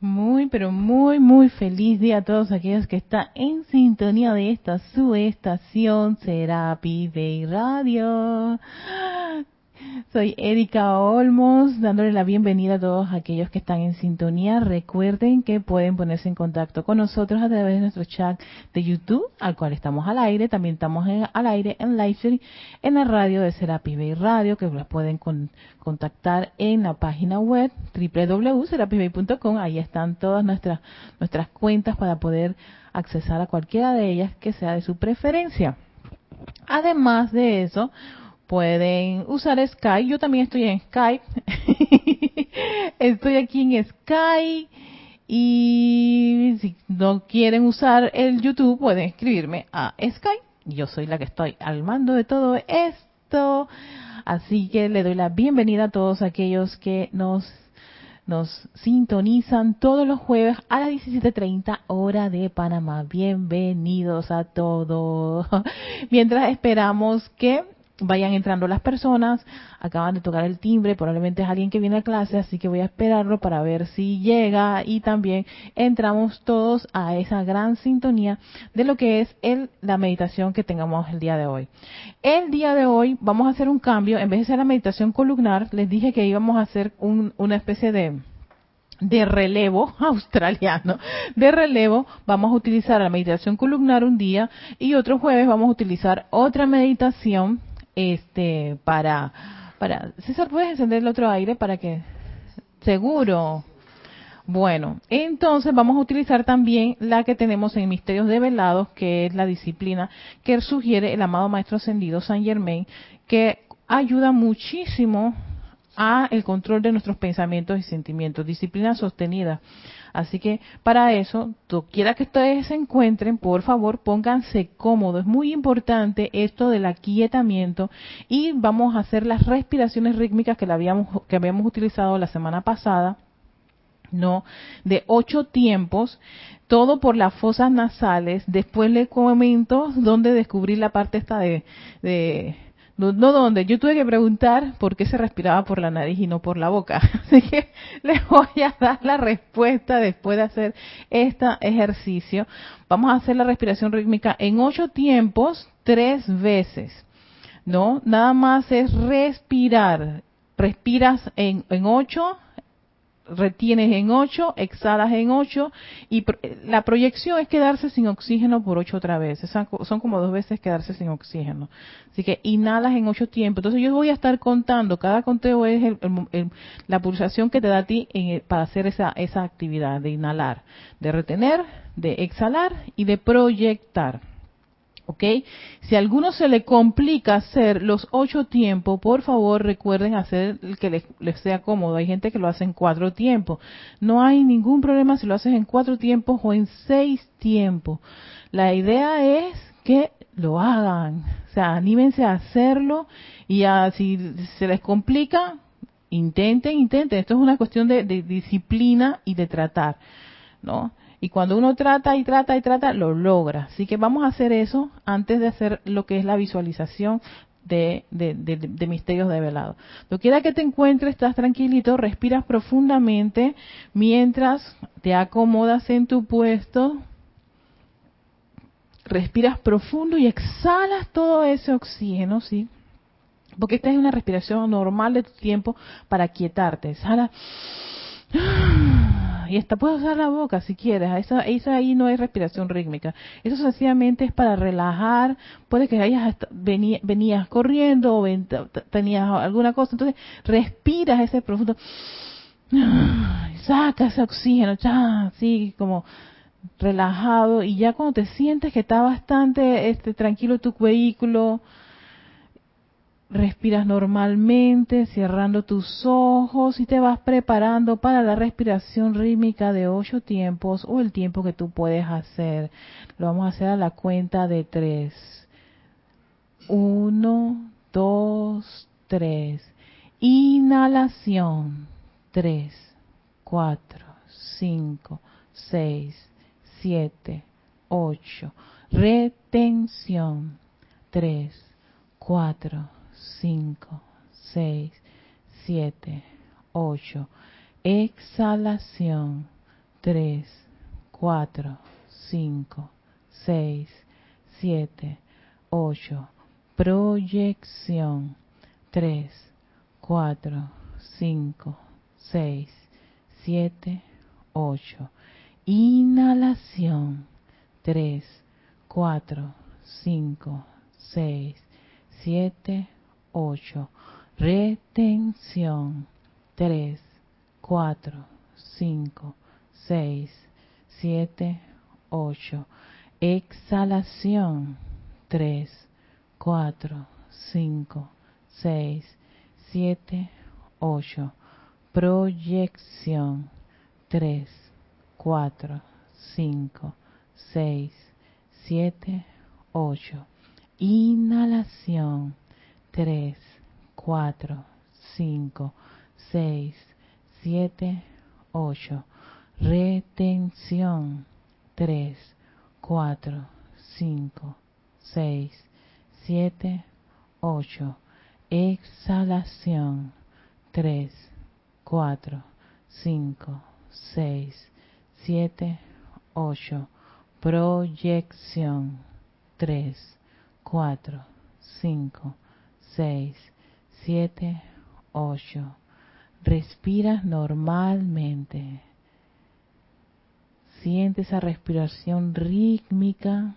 Muy, pero muy, muy feliz día a todos aquellos que están en sintonía de esta su estación Serapi Bay Radio. Soy Erika Olmos, dándole la bienvenida a todos aquellos que están en sintonía. Recuerden que pueden ponerse en contacto con nosotros a través de nuestro chat de YouTube, al cual estamos al aire. También estamos al aire en live en la radio de Serapi Bay Radio, que las pueden contactar en la página web www.serapibay.com. Ahí están todas nuestras, nuestras cuentas para poder accesar a cualquiera de ellas que sea de su preferencia. Además de eso, pueden usar Skype. Yo también estoy en Skype. estoy aquí en Skype. Y si no quieren usar el YouTube, pueden escribirme a Skype. Yo soy la que estoy al mando de todo esto. Así que le doy la bienvenida a todos aquellos que nos nos sintonizan todos los jueves a las 17.30 hora de Panamá. Bienvenidos a todos. Mientras esperamos que vayan entrando las personas, acaban de tocar el timbre, probablemente es alguien que viene a clase, así que voy a esperarlo para ver si llega y también entramos todos a esa gran sintonía de lo que es el, la meditación que tengamos el día de hoy. El día de hoy vamos a hacer un cambio, en vez de hacer la meditación columnar, les dije que íbamos a hacer una especie de de relevo australiano, de relevo, vamos a utilizar la meditación columnar un día y otro jueves vamos a utilizar otra meditación este para para César puedes encender el otro aire para que seguro bueno entonces vamos a utilizar también la que tenemos en misterios develados que es la disciplina que sugiere el amado maestro ascendido San Germain que ayuda muchísimo a el control de nuestros pensamientos y sentimientos. Disciplina sostenida Así que para eso, quiera que ustedes se encuentren, por favor, pónganse cómodos. Es muy importante esto del aquietamiento y vamos a hacer las respiraciones rítmicas que, habíamos utilizado la semana pasada. ¿no? De ocho tiempos, todo por las fosas nasales. Después les comento dónde descubrí la parte esta de, de no, no donde, yo tuve que preguntar por qué se respiraba por la nariz y no por la boca. Así que les voy a dar la respuesta después de hacer este ejercicio. Vamos a hacer la respiración rítmica en ocho tiempos, tres veces. ¿No? Nada más es respirar. Respiras en, en ocho, retienes en 8, exhalas en 8 y la proyección es quedarse sin oxígeno por 8 otra vez. Son como dos veces quedarse sin oxígeno. Así que inhalas en 8 tiempos. Entonces yo voy a estar contando, cada conteo es la pulsación que te da a ti para hacer esa, esa actividad de inhalar, de retener, de exhalar y de proyectar. ¿Ok? Si a alguno se le complica hacer los ocho tiempos, por favor recuerden hacer el que les, sea cómodo. Hay gente que lo hace en cuatro tiempos. No hay ningún problema si lo haces en cuatro tiempos o en seis tiempos. La idea es que lo hagan. O sea, anímense a hacerlo y si se les complica, intenten, intenten. Esto es una cuestión de disciplina y de tratar, ¿no? Y cuando uno trata y trata y trata, lo logra. Así que vamos a hacer eso antes de hacer lo que es la visualización de, de, de, misterios develados. Lo quiera que te encuentres, estás tranquilito, respiras profundamente mientras te acomodas en tu puesto. Respiras profundo y exhalas todo ese oxígeno, ¿sí? Porque esta es una respiración normal de tu tiempo para quietarte. Exhala y esta puedes usar la boca si quieres, esa, esa ahí no es respiración rítmica, eso sencillamente es para relajar, puede que hayas venías corriendo o tenías alguna cosa, entonces respiras ese profundo, saca ese oxígeno, ya, así como relajado y ya cuando te sientes que está bastante este tranquilo tu vehículo, respiras normalmente, cerrando tus ojos y te vas preparando para la respiración rítmica de ocho tiempos o el tiempo que tú puedes hacer. Lo vamos a hacer a la cuenta de tres. Uno, dos, tres. Inhalación. Tres, cuatro, cinco, seis, siete, ocho. Retención. Tres, cuatro, 5, 6, 7, 8. Exhalación. 3, 4, 5, 6, 7, 8. Proyección 3, 4, 5, 6, 7, 8. Inhalación 3, 4, 5, 6, 7, 8. Retención 3, 4, 5, 6, 7, 8. Exhalación 3, 4, 5, 6, 7, 8. Proyección 3, 4, 5, 6, 7, 8. Inhalación 3, 4, 5, 6, 7, 8. Retención 3, 4, 5, 6, 7, 8. Exhalación 3, 4, 5, 6, 7, 8. Proyección 3, 4, 5, 6, 7, 8. Respiras normalmente. Siente esa respiración rítmica.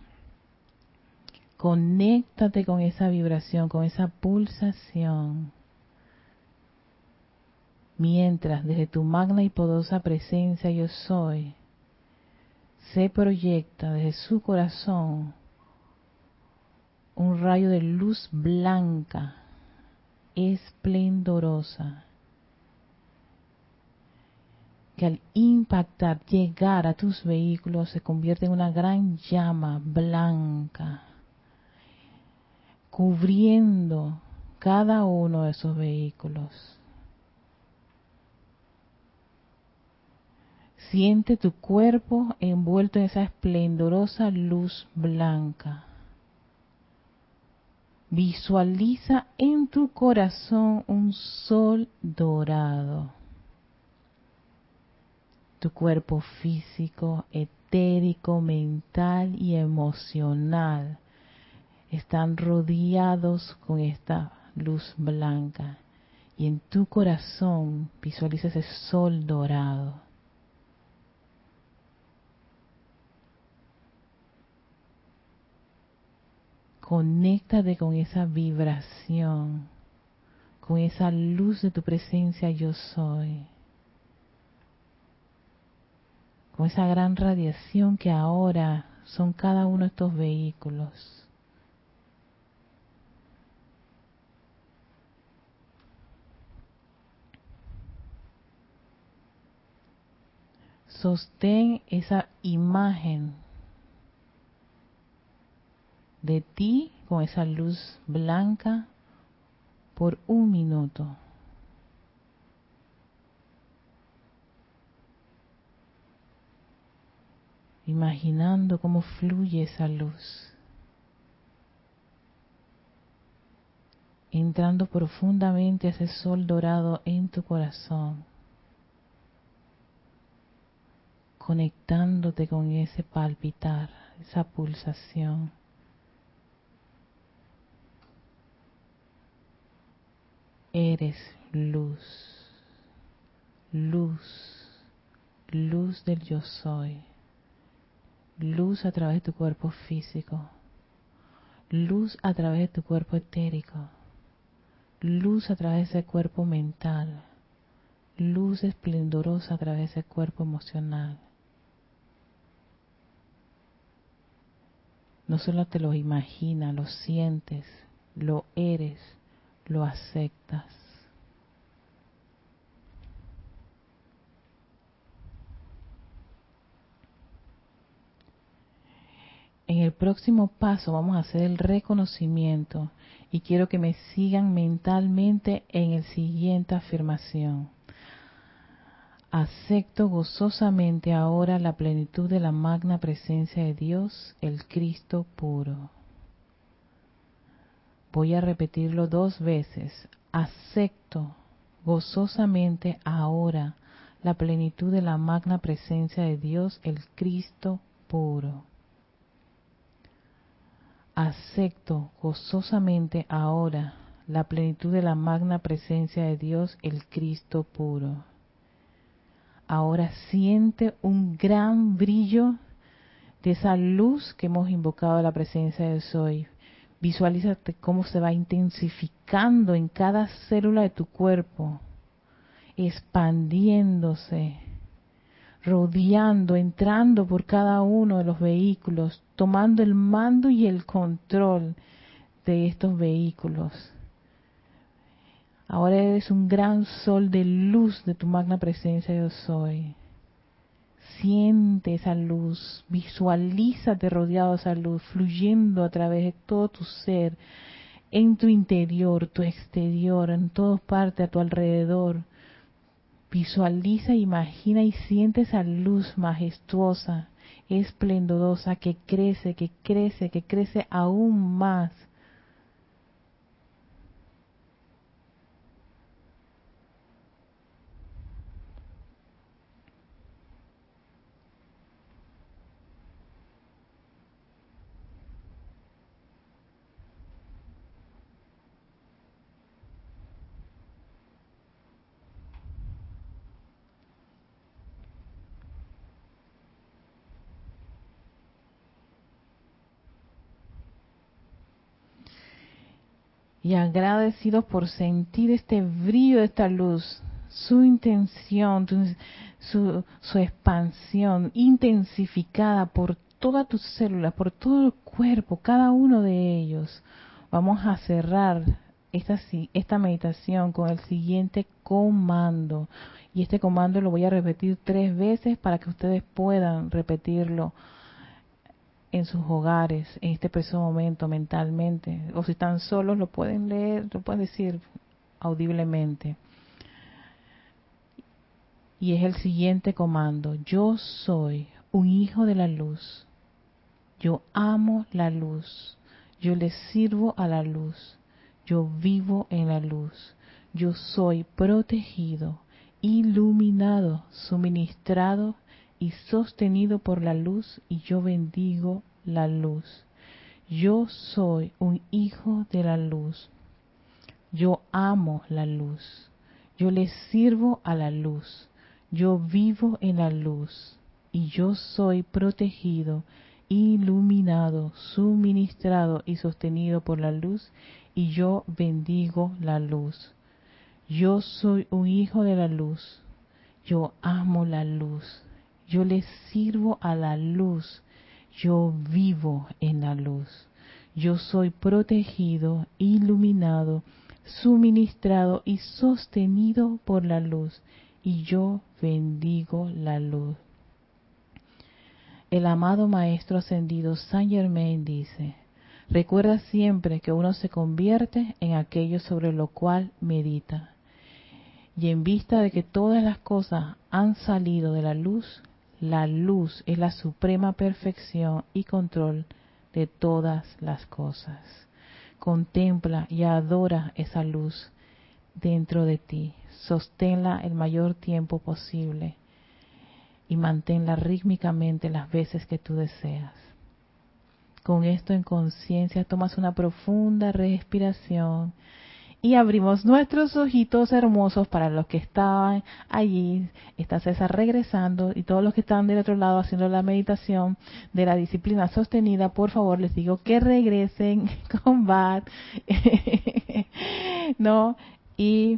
Conéctate con esa vibración, con esa pulsación. Mientras desde tu magna y poderosa presencia yo soy, se proyecta desde su corazón un rayo de luz blanca, esplendorosa, que al impactar, llegar a tus vehículos, se convierte en una gran llama blanca, cubriendo cada uno de esos vehículos. Siente tu cuerpo envuelto en esa esplendorosa luz blanca. Visualiza en tu corazón un sol dorado. Tu cuerpo físico, etérico, mental y emocional están rodeados con esta luz blanca. Y en tu corazón visualiza ese sol dorado. Conéctate con esa vibración, con esa luz de tu presencia yo soy, con esa gran radiación que ahora son cada uno de estos vehículos. Sostén esa imagen de ti con esa luz blanca por un minuto. Imaginando cómo fluye esa luz. Entrando profundamente ese sol dorado en tu corazón. Conectándote con ese palpitar, esa pulsación. Eres luz, luz, luz del yo soy, luz a través de tu cuerpo físico, luz a través de tu cuerpo etérico, luz a través de ese cuerpo mental, luz esplendorosa a través del cuerpo emocional. No solo te lo imaginas, lo sientes, lo eres lo aceptas. En el próximo paso vamos a hacer el reconocimiento y quiero que me sigan mentalmente en el siguiente afirmación. Acepto gozosamente ahora la plenitud de la magna presencia de Dios, el Cristo puro. Voy a repetirlo dos veces. Acepto gozosamente ahora la plenitud de la magna presencia de Dios, el Cristo puro. Acepto gozosamente ahora la plenitud de la magna presencia de Dios, el Cristo puro. Ahora siente un gran brillo de esa luz que hemos invocado a la presencia de Soy. Visualízate cómo se va intensificando en cada célula de tu cuerpo, expandiéndose, rodeando, entrando por cada uno de los vehículos, tomando el mando y el control de estos vehículos. Ahora eres un gran sol de luz de tu magna presencia yo soy. Siente esa luz, visualízate rodeado de esa luz, fluyendo a través de todo tu ser, en tu interior, tu exterior, en todas partes a tu alrededor. Visualiza, imagina y siente esa luz majestuosa, esplendorosa que crece, que crece, que crece aún más y agradecidos por sentir este brillo de esta luz, su intención, su, expansión intensificada por todas tus células, por todo el cuerpo, cada uno de ellos. Vamos a cerrar esta, esta meditación con el siguiente comando. Y este comando lo voy a repetir tres veces para que ustedes puedan repetirlo en sus hogares en este preciso momento mentalmente, o si están solos lo pueden leer, lo pueden decir audiblemente. Y es el siguiente comando, yo soy un hijo de la luz, yo amo la luz, yo le sirvo a la luz, yo vivo en la luz, yo soy protegido, iluminado, suministrado y sostenido por la luz y yo bendigo la luz. Yo soy un hijo de la luz. Yo amo la luz. Yo le sirvo a la luz. Yo vivo en la luz. Y yo soy protegido, iluminado, suministrado y sostenido por la luz. Y yo bendigo la luz. Yo soy un hijo de la luz. Yo amo la luz yo le sirvo a la luz, yo vivo en la luz, yo soy protegido, iluminado, suministrado y sostenido por la luz, y yo bendigo la luz. El amado Maestro Ascendido Saint Germain dice, recuerda siempre que uno se convierte en aquello sobre lo cual medita. Y en vista de que todas las cosas han salido de la luz, la luz es la suprema perfección y control de todas las cosas. Contempla y adora esa luz dentro de ti. Sosténla el mayor tiempo posible y manténla rítmicamente las veces que tú deseas. Con esto en conciencia tomas una profunda respiración y abrimos nuestros ojitos hermosos para los que estaban allí. Está César regresando y todos los que están del otro lado haciendo la meditación de la disciplina sostenida, por favor les digo que regresen con Bat. ¿No? Y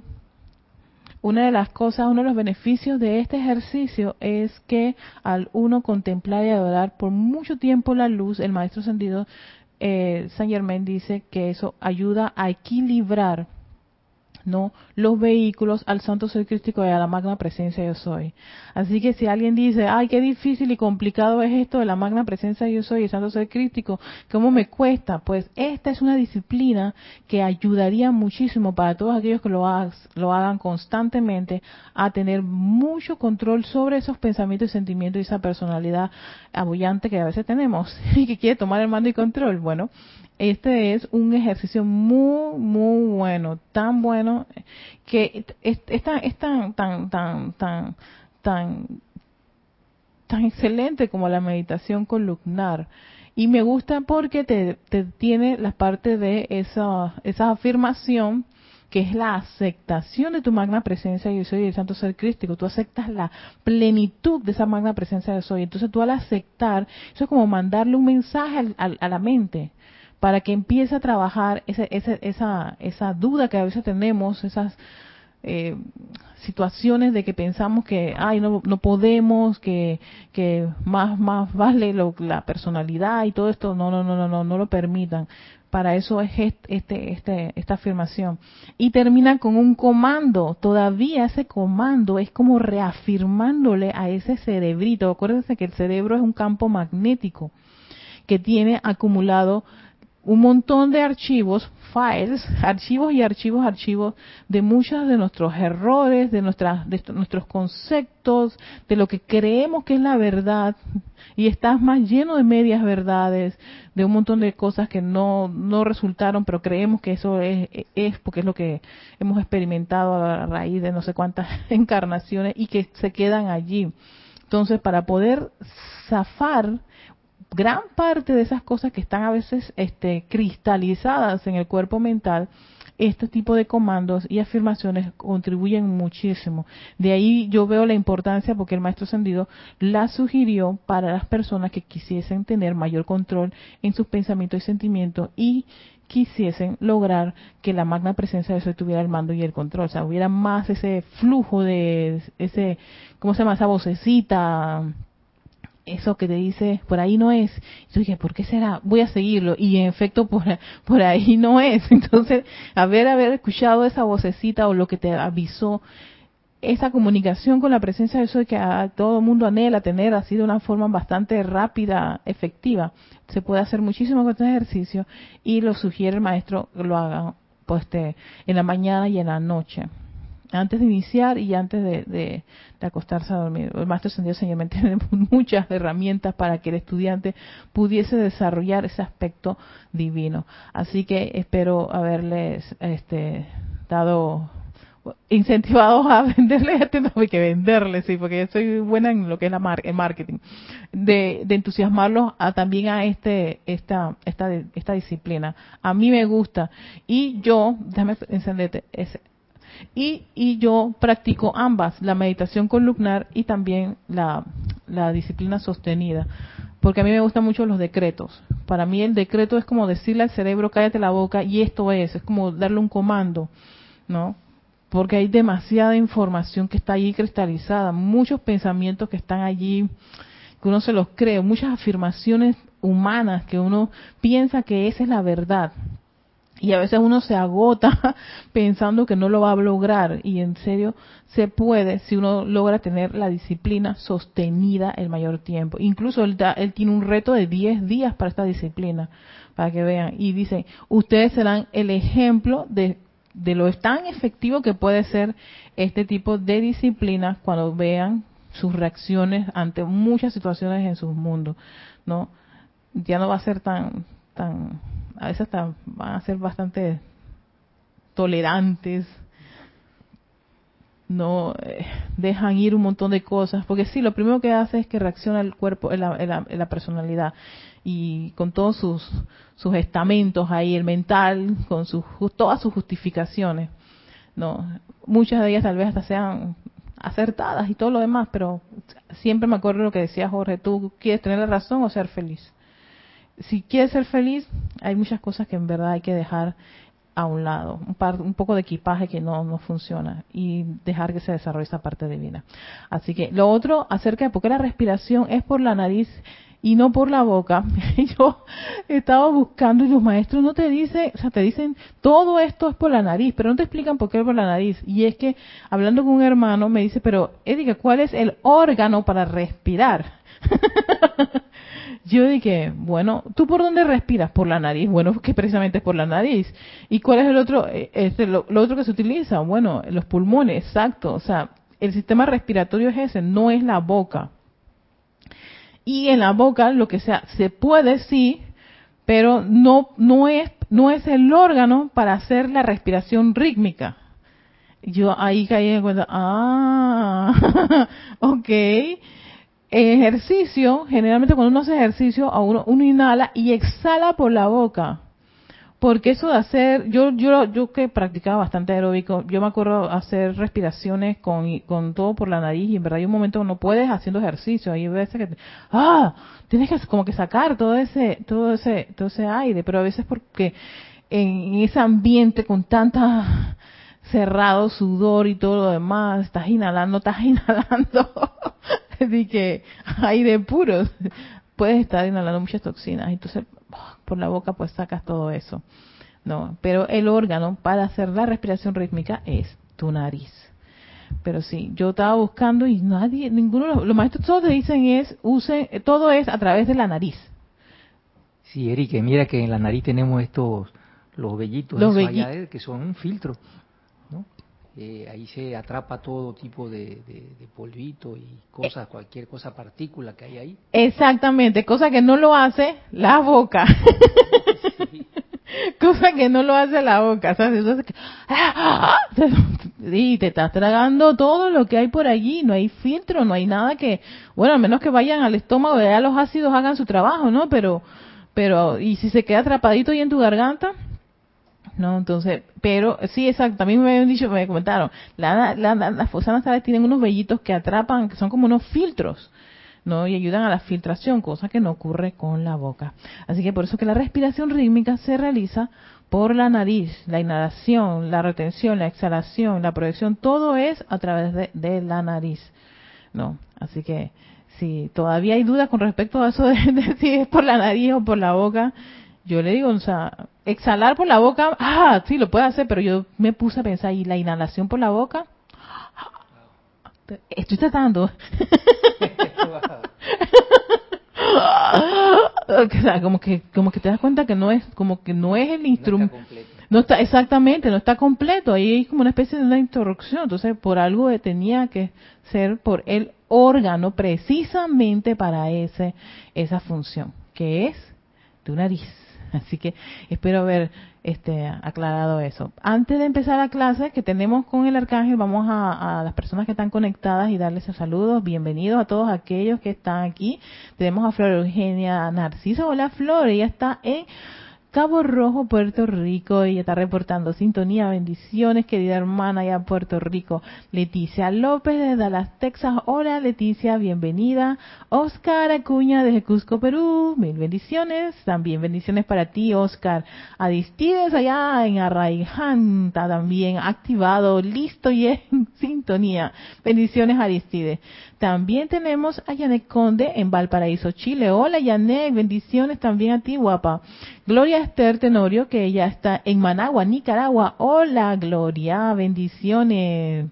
una de las cosas, uno de los beneficios de este ejercicio es que al uno contemplar y adorar por mucho tiempo la luz, el maestro sentido eh, Saint Germain dice que eso ayuda a equilibrar no los vehículos al santo ser crístico y a la magna presencia yo soy. Así que si alguien dice, ay, qué difícil y complicado es esto de la magna presencia yo soy y el santo ser crístico, ¿cómo me cuesta? Pues esta es una disciplina que ayudaría muchísimo para todos aquellos que lo, lo hagan constantemente a tener mucho control sobre esos pensamientos y sentimientos y esa personalidad abullante que a veces tenemos y que quiere tomar el mando y control. Bueno, este es un ejercicio muy, muy bueno, tan bueno que es, tan, tan, tan, tan, tan, tan excelente como la meditación columnar. Y me gusta porque te, tiene la parte de esa, esa afirmación que es la aceptación de tu magna presencia yo soy el santo ser crístico. Tú aceptas la plenitud de esa magna presencia de soy. Entonces tú al aceptar, eso es como mandarle un mensaje a la mente para que empiece a trabajar ese, esa, esa duda que a veces tenemos, esas eh, situaciones de que pensamos que ay no, no podemos que, más más vale la personalidad y todo esto no no no no no no lo permitan para eso es este, este, esta afirmación. Y termina con un comando. Todavía ese comando es como reafirmándole a ese cerebrito. Acuérdense que el cerebro es un campo magnético que tiene acumulado un montón de archivos, files, archivos y archivos, archivos de muchos de nuestros errores, de, nuestras, de nuestros conceptos, de lo que creemos que es la verdad, y estás más lleno de medias verdades, de un montón de cosas que no, no resultaron, pero creemos que eso es, es porque es lo que hemos experimentado a raíz de no sé cuántas encarnaciones y que se quedan allí. Entonces, para poder zafar gran parte de esas cosas que están a veces este, cristalizadas en el cuerpo mental, este tipo de comandos y afirmaciones contribuyen muchísimo. De ahí yo veo la importancia porque el maestro ascendido la sugirió para las personas que quisiesen tener mayor control en sus pensamientos y sentimientos y quisiesen lograr que la magna presencia de eso tuviera el mando y el control, o sea, hubiera más ese flujo de ese, ¿cómo se llama? Esa vocecita eso que te dice, por ahí no es. Y tú dije, ¿por qué será? Voy a seguirlo. Y en efecto, por, por ahí no es. Entonces, haber, haber escuchado esa vocecita o lo que te avisó, esa comunicación con la presencia de eso que a todo el mundo anhela tener así de una forma bastante rápida, efectiva. Se puede hacer muchísimo con este ejercicio y lo sugiere el maestro que lo hagan pues, este, en la mañana y en la noche antes de iniciar y antes de, acostarse a dormir. El maestro ascendido señalmente tiene muchas herramientas para que el estudiante pudiese desarrollar ese aspecto divino. Así que espero haberles este, dado incentivados a venderles este hay que venderles sí porque yo soy buena en lo que es la el marketing de, de, entusiasmarlos a también a este esta esta esta disciplina a mí me gusta y yo déjame encenderte ese y, y yo practico ambas, la meditación columnar y también la, la disciplina sostenida, porque a mí me gustan mucho los decretos. Para mí el decreto es como decirle al cerebro, cállate la boca y esto es, es como darle un comando, ¿no? Porque hay demasiada información que está allí cristalizada, muchos pensamientos que están allí, que uno se los cree, muchas afirmaciones humanas que uno piensa que esa es la verdad, y a veces uno se agota pensando que no lo va a lograr y en serio se puede si uno logra tener la disciplina sostenida el mayor tiempo. Incluso él, tiene un reto de 10 días para esta disciplina, para que vean. Y dice, ustedes serán el ejemplo de, de lo tan efectivo que puede ser este tipo de disciplina cuando vean sus reacciones ante muchas situaciones en sus mundos, ¿no? Ya no va a ser tan tan a veces hasta van a ser bastante tolerantes, no eh, dejan ir un montón de cosas, porque sí, lo primero que hace es que reacciona el cuerpo, la, personalidad, y con todos sus, sus estamentos ahí, el mental, con sus, todas sus justificaciones. No, muchas de ellas tal vez hasta sean acertadas y todo lo demás, pero siempre me acuerdo lo que decía Jorge, tú quieres tener la razón o ser feliz si quieres ser feliz, hay muchas cosas que en verdad hay que dejar a un lado, un, un poco de equipaje que no, no funciona y dejar que se desarrolle esa parte divina. Así que lo otro acerca de por qué la respiración es por la nariz y no por la boca. Yo he estado buscando y los maestros no te dicen, o sea, te dicen todo esto es por la nariz, pero no te explican por qué es por la nariz. Y es que hablando con un hermano me dice, pero Edith, ¿cuál es el órgano para respirar? Yo dije, bueno, ¿tú por dónde respiras? Por la nariz. Bueno, que precisamente es por la nariz. ¿Y cuál es el otro, eh, este, lo, otro que se utiliza? Bueno, los pulmones, exacto. O sea, el sistema respiratorio es ese, no es la boca. Y en la boca, lo que sea, se puede sí, pero no, no es, no es el órgano para hacer la respiración rítmica. yo ahí caí en cuenta, ah, ok. Ejercicio, generalmente cuando uno hace ejercicio, a uno, uno inhala y exhala por la boca. Porque eso de hacer, yo, yo, yo que practicaba bastante aeróbico, yo me acuerdo hacer respiraciones con, con todo por la nariz y en verdad hay un momento que no puedes haciendo ejercicio, hay veces que, ah, tienes que como que sacar todo ese, todo ese, todo ese aire, pero a veces porque en ese ambiente con tanta cerrado, sudor y todo lo demás, estás inhalando, estás inhalando, de que aire puro, puedes estar inhalando muchas toxinas, entonces por la boca pues sacas todo eso. No, pero el órgano para hacer la respiración rítmica es tu nariz. Pero sí, yo estaba buscando y nadie, ninguno, los maestros todos te dicen es, usen, todo es a través de la nariz. Sí, Eric, mira que en la nariz tenemos estos, los vellitos, los que son un filtro. Eh, ahí se atrapa todo tipo de, de, polvito y cosas, cualquier cosa, partícula que hay ahí. Exactamente, cosa que no lo hace la boca. cosa que no lo hace la boca, ¿sabes? y te estás tragando todo lo que hay por allí, no hay filtro, no hay nada que, bueno, a menos que vayan al estómago y ya los ácidos hagan su trabajo, ¿no? Pero, pero, y si se queda atrapadito ahí en tu garganta, ¿no? Entonces, pero sí, exacto, también me habían dicho, me comentaron, la, las fosas nasales tienen unos vellitos que atrapan, que son como unos filtros, ¿no? Y ayudan a la filtración, cosa que no ocurre con la boca. Así que por eso que la respiración rítmica se realiza por la nariz, la inhalación, la retención, la exhalación, la proyección, todo es a través de, la nariz, ¿no? Así que si todavía hay dudas con respecto a eso de si es por la nariz o por la boca, yo le digo, o sea, exhalar por la boca, ah, sí, lo puede hacer, pero yo me puse a pensar, ¿y la inhalación por la boca? Estoy tratando. o sea, como que como que te das cuenta que no es como que no es el instrumento no está exactamente no está completo ahí hay como una especie de una interrupción entonces por algo tenía que ser por el órgano precisamente para ese esa función que es tu nariz Así que espero haber este, aclarado eso. Antes de empezar la clase que tenemos con el arcángel, vamos a, las personas que están conectadas y darles sus saludos. Bienvenidos a todos aquellos que están aquí. Tenemos a Flor Eugenia Narciso. Hola Flor, ella está en Cabo Rojo, Puerto Rico. Ella está reportando sintonía, bendiciones, querida hermana allá Puerto Rico. Leticia López de Dallas, Texas. Hola Leticia, bienvenida. Oscar Acuña desde Cusco, Perú. Mil bendiciones. También bendiciones para ti, Oscar. Adistides allá en Arraijanta también activado, listo y en sintonía. Bendiciones Aristides. También tenemos a Yanek Conde en Valparaíso, Chile. Hola Yanek, bendiciones también a ti, guapa. Gloria Esther Tenorio, que ella está en Managua, Nicaragua. Hola Gloria, bendiciones.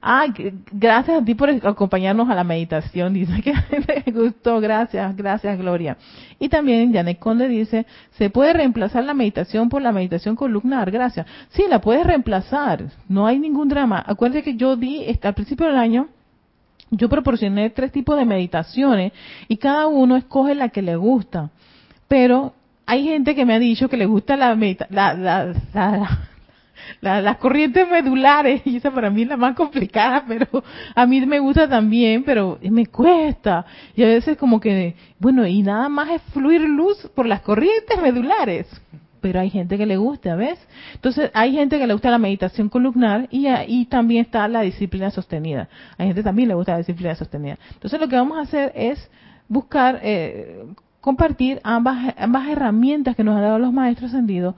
Ah, gracias a ti por acompañarnos a la meditación. Dice que me gustó. Gracias, gracias, Gloria. Y también Janet Conde dice, ¿se puede reemplazar la meditación por la meditación columnar? Gracias. Sí, la puedes reemplazar. No hay ningún drama. Acuérdate que yo di, al principio del año, yo proporcioné tres tipos de meditaciones y cada uno escoge la que le gusta. Pero hay gente que me ha dicho que le gusta la, la, la, las corrientes medulares y esa para mí es la más complicada, pero a mí me gusta también, pero me cuesta. Y a veces como que, bueno, y nada más es fluir luz por las corrientes medulares pero hay gente que le gusta, ¿ves? Entonces, hay gente que le gusta la meditación columnar y, y también está la disciplina sostenida. Hay gente que también le gusta la disciplina sostenida. Entonces, lo que vamos a hacer es buscar, eh, compartir ambas, ambas herramientas que nos han dado los maestros ascendidos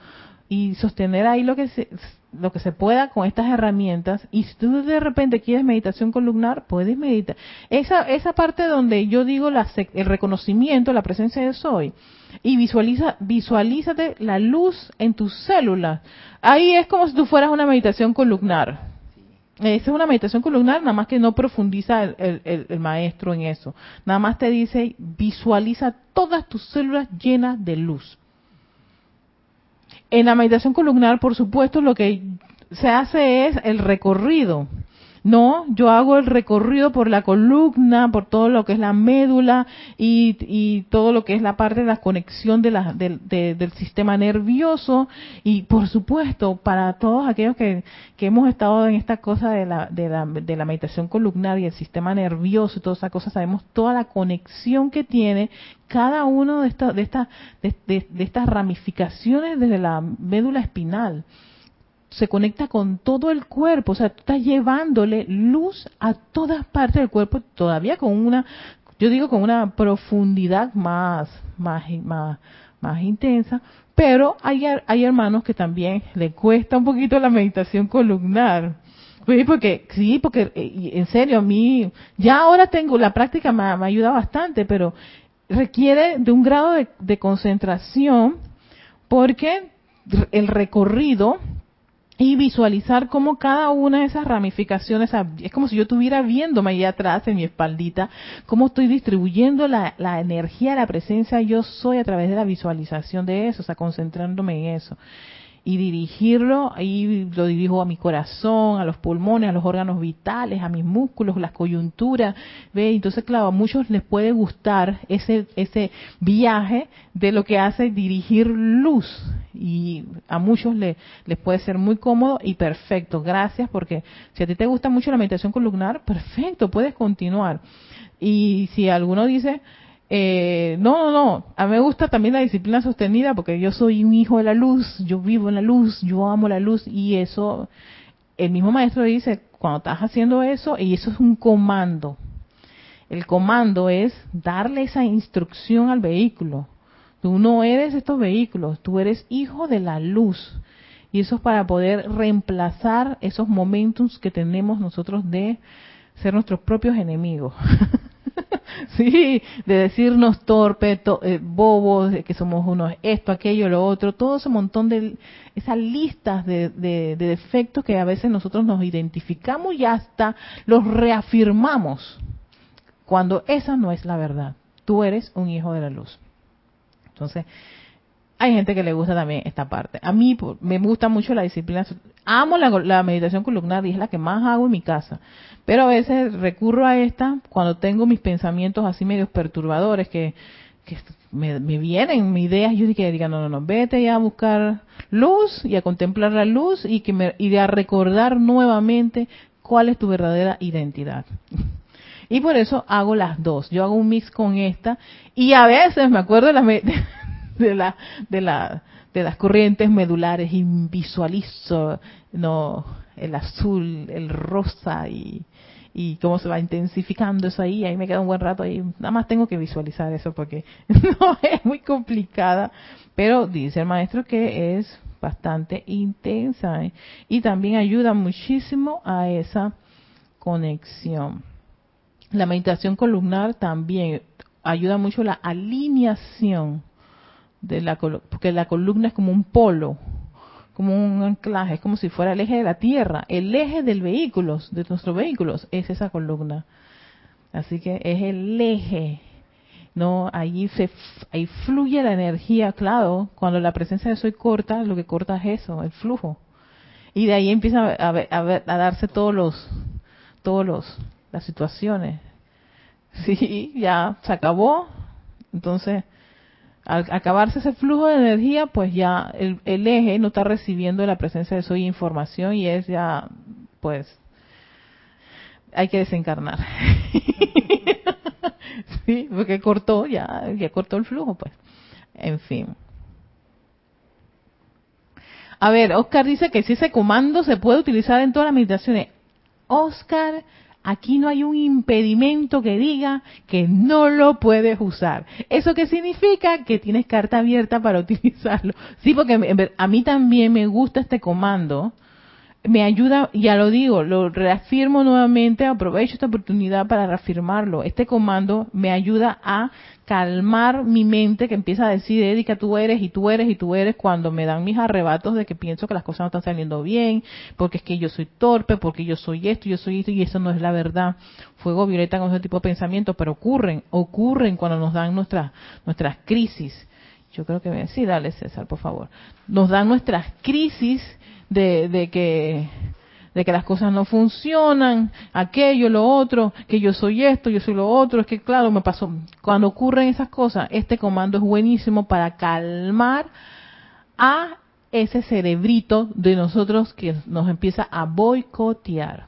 y sostener ahí lo que se, lo que se pueda con estas herramientas y si tú de repente quieres meditación columnar, puedes meditar. Esa, esa parte donde yo digo la, el reconocimiento, la presencia de soy, y visualiza, visualízate la luz en tus células. Ahí es como si tú fueras una meditación columnar. Esa es una meditación columnar, nada más que no profundiza el, el, el, maestro en eso. Nada más te dice, visualiza todas tus células llenas de luz. En la meditación columnar, por supuesto, lo que se hace es el recorrido No, yo hago el recorrido por la columna, por todo lo que es la médula y, todo lo que es la parte de la conexión de la, del sistema nervioso. Y por supuesto para todos aquellos que, que hemos estado en esta cosa de la, de, la, de la meditación columnar y el sistema nervioso y toda esa cosa, sabemos toda la conexión que tiene cada uno de, de, de, de estas ramificaciones desde la médula espinal se conecta con todo el cuerpo, o sea, tú estás llevándole luz a todas partes del cuerpo, todavía con una, yo digo con una profundidad más, más, más, más intensa, pero hay, hay hermanos que también le cuesta un poquito la meditación columnar. Sí, porque, sí, porque eh, en serio, a mí, ya ahora tengo, la práctica me, ayuda bastante, pero requiere de un grado de concentración porque el recorrido y visualizar cómo cada una de esas ramificaciones, es como si yo estuviera viéndome allá atrás en mi espaldita, cómo estoy distribuyendo la, la energía, la presencia yo soy a través de la visualización de eso, o sea, concentrándome en eso y dirigirlo, ahí lo dirijo a mi corazón, a los pulmones, a los órganos vitales, a mis músculos, las coyunturas, ¿ve? Entonces, claro, a muchos les puede gustar ese, ese viaje de lo que hace dirigir luz y a muchos les puede ser muy cómodo y perfecto. Gracias porque si a ti te gusta mucho la meditación columnar, perfecto, puedes continuar. Y si alguno dice, eh, no, no, no. A mí me gusta también la disciplina sostenida porque yo soy un hijo de la luz, yo vivo en la luz, yo amo la luz y eso, el mismo maestro dice, cuando estás haciendo eso, y eso es un comando. El comando es darle esa instrucción al vehículo. Tú no eres estos vehículos, tú eres hijo de la luz. Y eso es para poder reemplazar esos momentos que tenemos nosotros de ser nuestros propios enemigos. sí, de decirnos torpe, eh, bobos, que somos unos esto, aquello, lo otro, todo ese montón de esas listas de, de, defectos que a veces nosotros nos identificamos y hasta los reafirmamos, cuando esa no es la verdad. Tú eres un hijo de la luz. Entonces, hay gente que le gusta también esta parte. A mí me gusta mucho la disciplina. Amo la, meditación columnar y es la que más hago en mi casa. Pero a veces recurro a esta cuando tengo mis pensamientos así medios perturbadores que, me, vienen ideas. Yo que diga, no, no, no, vete ya a buscar luz y a contemplar la luz y, que me, y a recordar nuevamente cuál es tu verdadera identidad. Y por eso hago las dos. Yo hago un mix con esta y a veces me acuerdo de la de la de la de las corrientes medulares y visualizo no el azul, el rosa y y cómo se va intensificando eso ahí, ahí me queda un buen rato ahí, nada más tengo que visualizar eso porque no es muy complicada, pero dice el maestro que es bastante intensa ¿eh? y también ayuda muchísimo a esa conexión. La meditación columnar también ayuda mucho la alineación de la porque la columna es como un polo, como un anclaje, es como si fuera el eje de la Tierra, el eje del vehículo, de nuestros vehículos, es esa columna. Así que es el eje, no, allí se, ahí fluye la energía, claro, cuando la presencia de soy corta, lo que corta es eso, el flujo. Y de ahí empieza a, a, a darse todos los, todos los, las situaciones. Sí, ya se acabó. Entonces, al acabarse ese flujo de energía, pues ya el, eje no está recibiendo la presencia de soy información y es ya, pues, hay que desencarnar. sí, porque cortó, ya, ya cortó el flujo, pues. En fin. A ver, Oscar dice que si ese comando se puede utilizar en todas las meditaciones. Oscar, Aquí no hay un impedimento que diga que no lo puedes usar. ¿Eso qué significa? Que tienes carta abierta para utilizarlo. Sí, porque a mí también me gusta este comando. Me ayuda, ya lo digo, lo reafirmo nuevamente, aprovecho esta oportunidad para reafirmarlo. Este comando me ayuda a calmar mi mente que empieza a decir, Erika, tú eres y tú eres y tú eres cuando me dan mis arrebatos de que pienso que las cosas no están saliendo bien, porque es que yo soy torpe, porque yo soy esto, yo soy esto y eso no es la verdad. Fuego violeta con ese tipo de pensamientos, pero ocurren, ocurren cuando nos dan nuestras nuestras crisis. Yo creo que sí, dale César, por favor. Nos dan nuestras crisis de, de que de que las cosas no funcionan, aquello, lo otro, que yo soy esto, yo soy lo otro, es que claro, me pasó. Cuando ocurren esas cosas, este comando es buenísimo para calmar a ese cerebrito de nosotros que nos empieza a boicotear.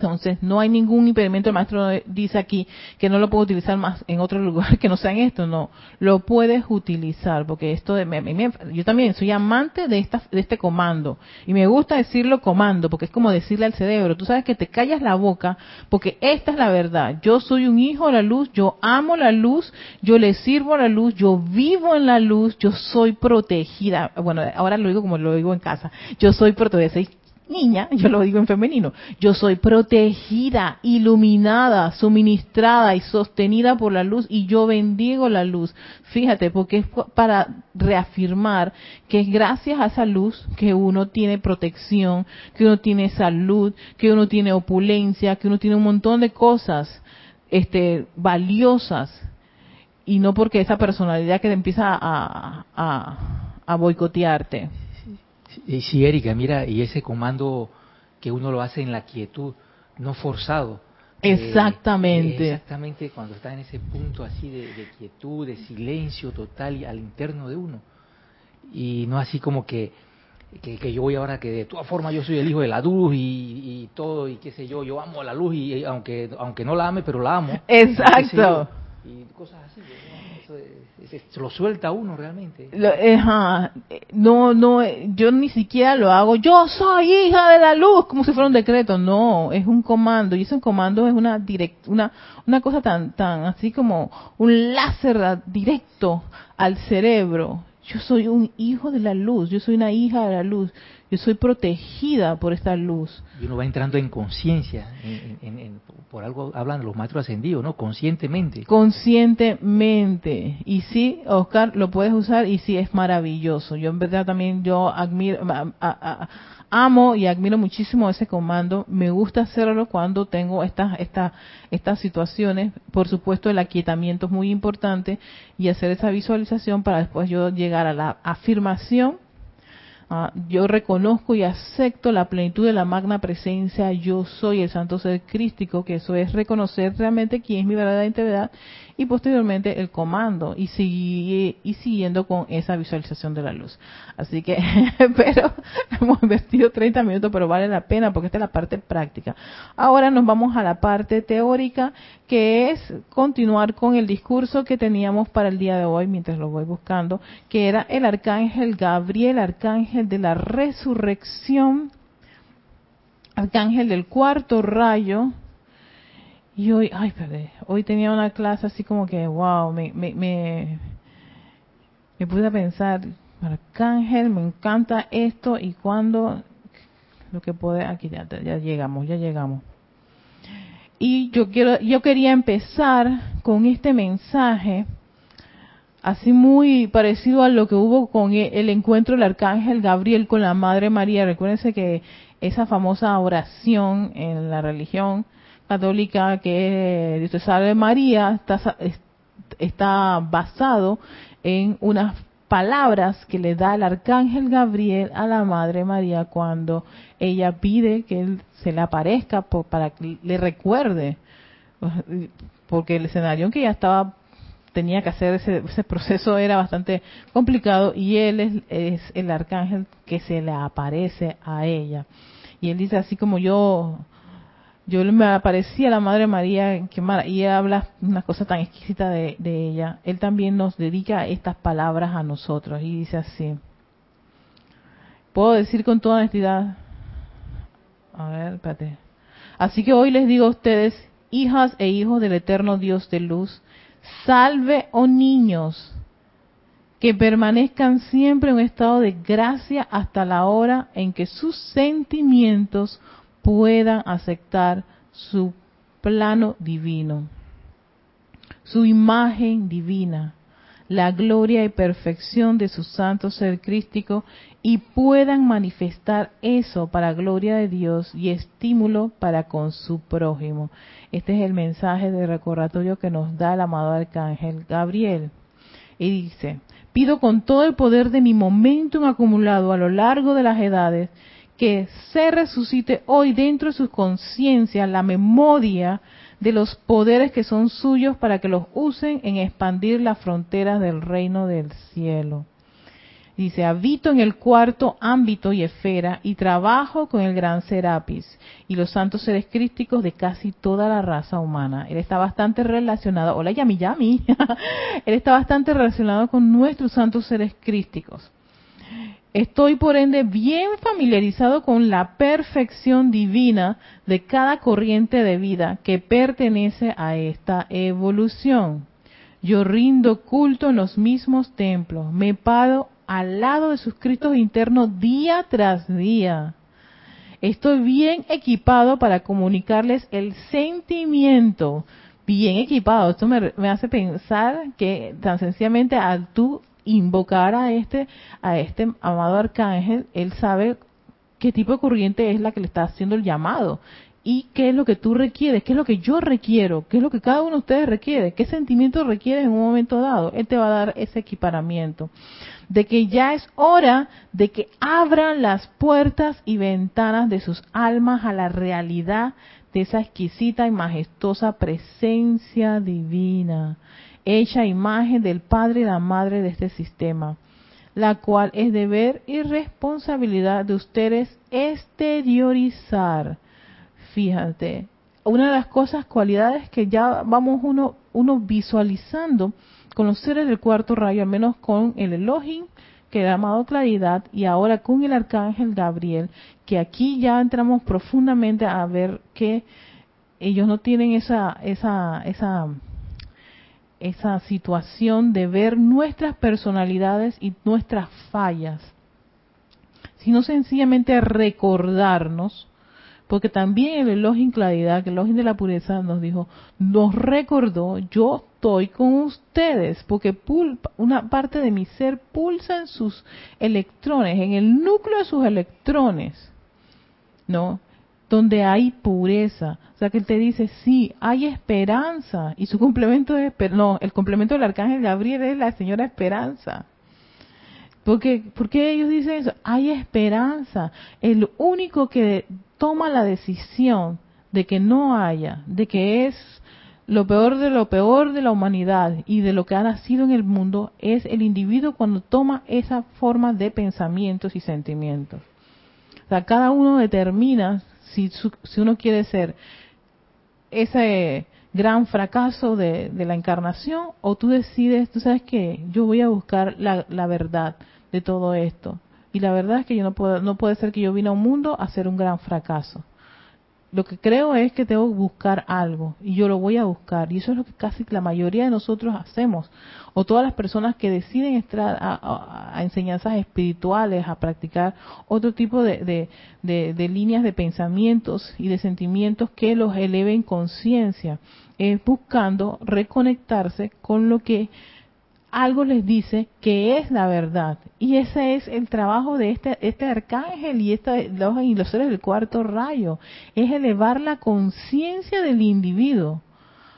Entonces, no hay ningún impedimento. El maestro dice aquí que no lo puedo utilizar más en otro lugar que no sea en esto. No, lo puedes utilizar porque esto de, yo también soy amante de esta, de este comando y me gusta decirlo comando porque es como decirle al cerebro, tú sabes que te callas la boca porque esta es la verdad. Yo soy un hijo de la luz, yo amo la luz, yo le sirvo a la luz, yo vivo en la luz, yo soy protegida. Bueno, ahora lo digo como lo digo en casa. Yo soy protegida niña, yo lo digo en femenino, yo soy protegida, iluminada, suministrada y sostenida por la luz y yo bendigo la luz. Fíjate, porque es para reafirmar que es gracias a esa luz que uno tiene protección, que uno tiene salud, que uno tiene opulencia, que uno tiene un montón de cosas este, valiosas y no porque esa personalidad que te empieza a, a, a boicotearte. Sí, Erika, mira, y ese comando que uno lo hace en la quietud, no forzado. Eh, exactamente. exactamente cuando está en ese punto así de, quietud, de silencio total al interno de uno. Y no así como que, que, yo voy ahora que de todas formas yo soy el hijo de la luz y, todo y qué sé yo, yo amo a la luz y aunque aunque no la ame, pero la amo. Exacto. Y, cosas así lo suelta uno realmente. no, no, yo ni siquiera lo hago. Yo soy hija de la luz, como si fuera un decreto. No, es un comando y ese comando es una direct, una, una cosa tan, tan así como un láser directo al cerebro. Yo soy un hijo de la luz, yo soy una hija de la luz, yo soy protegida por esta luz. Y uno va entrando en conciencia, por algo hablan los maestros ascendidos, ¿no? Conscientemente. Conscientemente. Y sí, Oscar, lo puedes usar y sí es maravilloso. Yo en verdad también yo admiro, amo y admiro muchísimo ese comando. Me gusta hacerlo cuando tengo estas, estas, estas situaciones. Por supuesto, el aquietamiento es muy importante y hacer esa visualización para después yo llegar a la afirmación Ah, yo reconozco y acepto la plenitud de la magna presencia, yo soy el santo ser crístico, que eso es reconocer realmente quién es mi verdadera integridad y posteriormente el comando y, y siguiendo con esa visualización de la luz. Así que, pero hemos invertido 30 minutos, pero vale la pena porque esta es la parte práctica. Ahora nos vamos a la parte teórica, que es continuar con el discurso que teníamos para el día de hoy, mientras lo voy buscando, que era el arcángel Gabriel, arcángel de la resurrección, arcángel del cuarto rayo, y hoy, ay, perdón, hoy tenía una clase así como que, wow, me, me, me, me puse a pensar, Arcángel, me encanta esto y cuando lo que puede, aquí ya, llegamos, ya llegamos. Y yo quiero, yo quería empezar con este mensaje, así muy parecido a lo que hubo con el encuentro del arcángel Gabriel con la Madre María. Recuérdense que esa famosa oración en la religión católica que te salve María está, está basado en unas palabras que le da el arcángel Gabriel a la Madre María cuando ella pide que él se le aparezca para que le recuerde, porque el escenario en que ya estaba tenía que hacer ese, ese proceso era bastante complicado y él es el arcángel que se le aparece a ella. Y él dice así como yo yo me aparecía la Madre María que y habla una cosa tan exquisita de, ella. Él también nos dedica estas palabras a nosotros y dice así. Puedo decir con toda honestidad. A ver, espérate. Así que hoy les digo a ustedes, hijas e hijos del eterno Dios de luz, salve, oh niños, que permanezcan siempre en un estado de gracia hasta la hora en que sus sentimientos puedan aceptar su plano divino, su imagen divina, la gloria y perfección de su santo ser crístico y puedan manifestar eso para gloria de Dios y estímulo para con su prójimo. Este es el mensaje de recordatorio que nos da el amado arcángel Gabriel. Y dice, pido con todo el poder de mi momentum acumulado a lo largo de las edades que se resucite hoy dentro de su conciencia la memoria de los poderes que son suyos para que los usen en expandir las fronteras del reino del cielo. Dice, habito en el cuarto ámbito y esfera y trabajo con el gran Serapis y los santos seres crísticos de casi toda la raza humana. Él está bastante relacionado, hola Yami Yami, él está bastante relacionado con nuestros santos seres crísticos. Estoy por ende bien familiarizado con la perfección divina de cada corriente de vida que pertenece a esta evolución. Yo rindo culto en los mismos templos, me paro al lado de sus Cristos internos día tras día. Estoy bien equipado para comunicarles el sentimiento, bien equipado. Esto me, me hace pensar que tan sencillamente al tú invocar a este, a este amado arcángel, él sabe qué tipo de corriente es la que le está haciendo el llamado y qué es lo que tú requieres, qué es lo que yo requiero, qué es lo que cada uno de ustedes requiere, qué sentimiento requiere en un momento dado. Él te va a dar ese equiparamiento de que ya es hora de que abran las puertas y ventanas de sus almas a la realidad de esa exquisita y majestuosa presencia divina hecha imagen del Padre y la Madre de este sistema, la cual es deber y responsabilidad de ustedes exteriorizar. Fíjate, una de las cosas, cualidades que ya vamos uno, uno visualizando con los seres del cuarto rayo, al menos con el Elohim, que ha llamado claridad, y ahora con el arcángel Gabriel, que aquí ya entramos profundamente a ver que ellos no tienen esa, esa, esa esa situación de ver nuestras personalidades y nuestras fallas, sino sencillamente recordarnos, porque también el elogio en claridad, el de la pureza nos dijo, nos recordó, yo estoy con ustedes, porque una parte de mi ser pulsa en sus electrones, en el núcleo de sus electrones, ¿no? Donde hay pureza. O sea que él te dice, sí, hay esperanza. Y su complemento es, no, el complemento del arcángel Gabriel es la señora esperanza. Porque, ¿Por qué ellos dicen eso? Hay esperanza. El único que toma la decisión de que no haya, de que es lo peor de lo peor de la humanidad y de lo que ha nacido en el mundo, es el individuo cuando toma esa forma de pensamientos y sentimientos. O sea, cada uno determina si, si uno quiere ser ese gran fracaso de, la encarnación o tú decides, tú sabes que yo voy a buscar la, la, verdad de todo esto. Y la verdad es que yo no puedo, no puede ser que yo vine a un mundo a ser un gran fracaso lo que creo es que tengo que buscar algo y yo lo voy a buscar. Y eso es lo que casi la mayoría de nosotros hacemos. O todas las personas que deciden entrar a, enseñanzas espirituales a practicar otro tipo de, de líneas de pensamientos y de sentimientos que los eleven conciencia es buscando reconectarse con lo que algo les dice que es la verdad. Y ese es el trabajo de este, este arcángel y, esta, y los seres del cuarto rayo. Es elevar la conciencia del individuo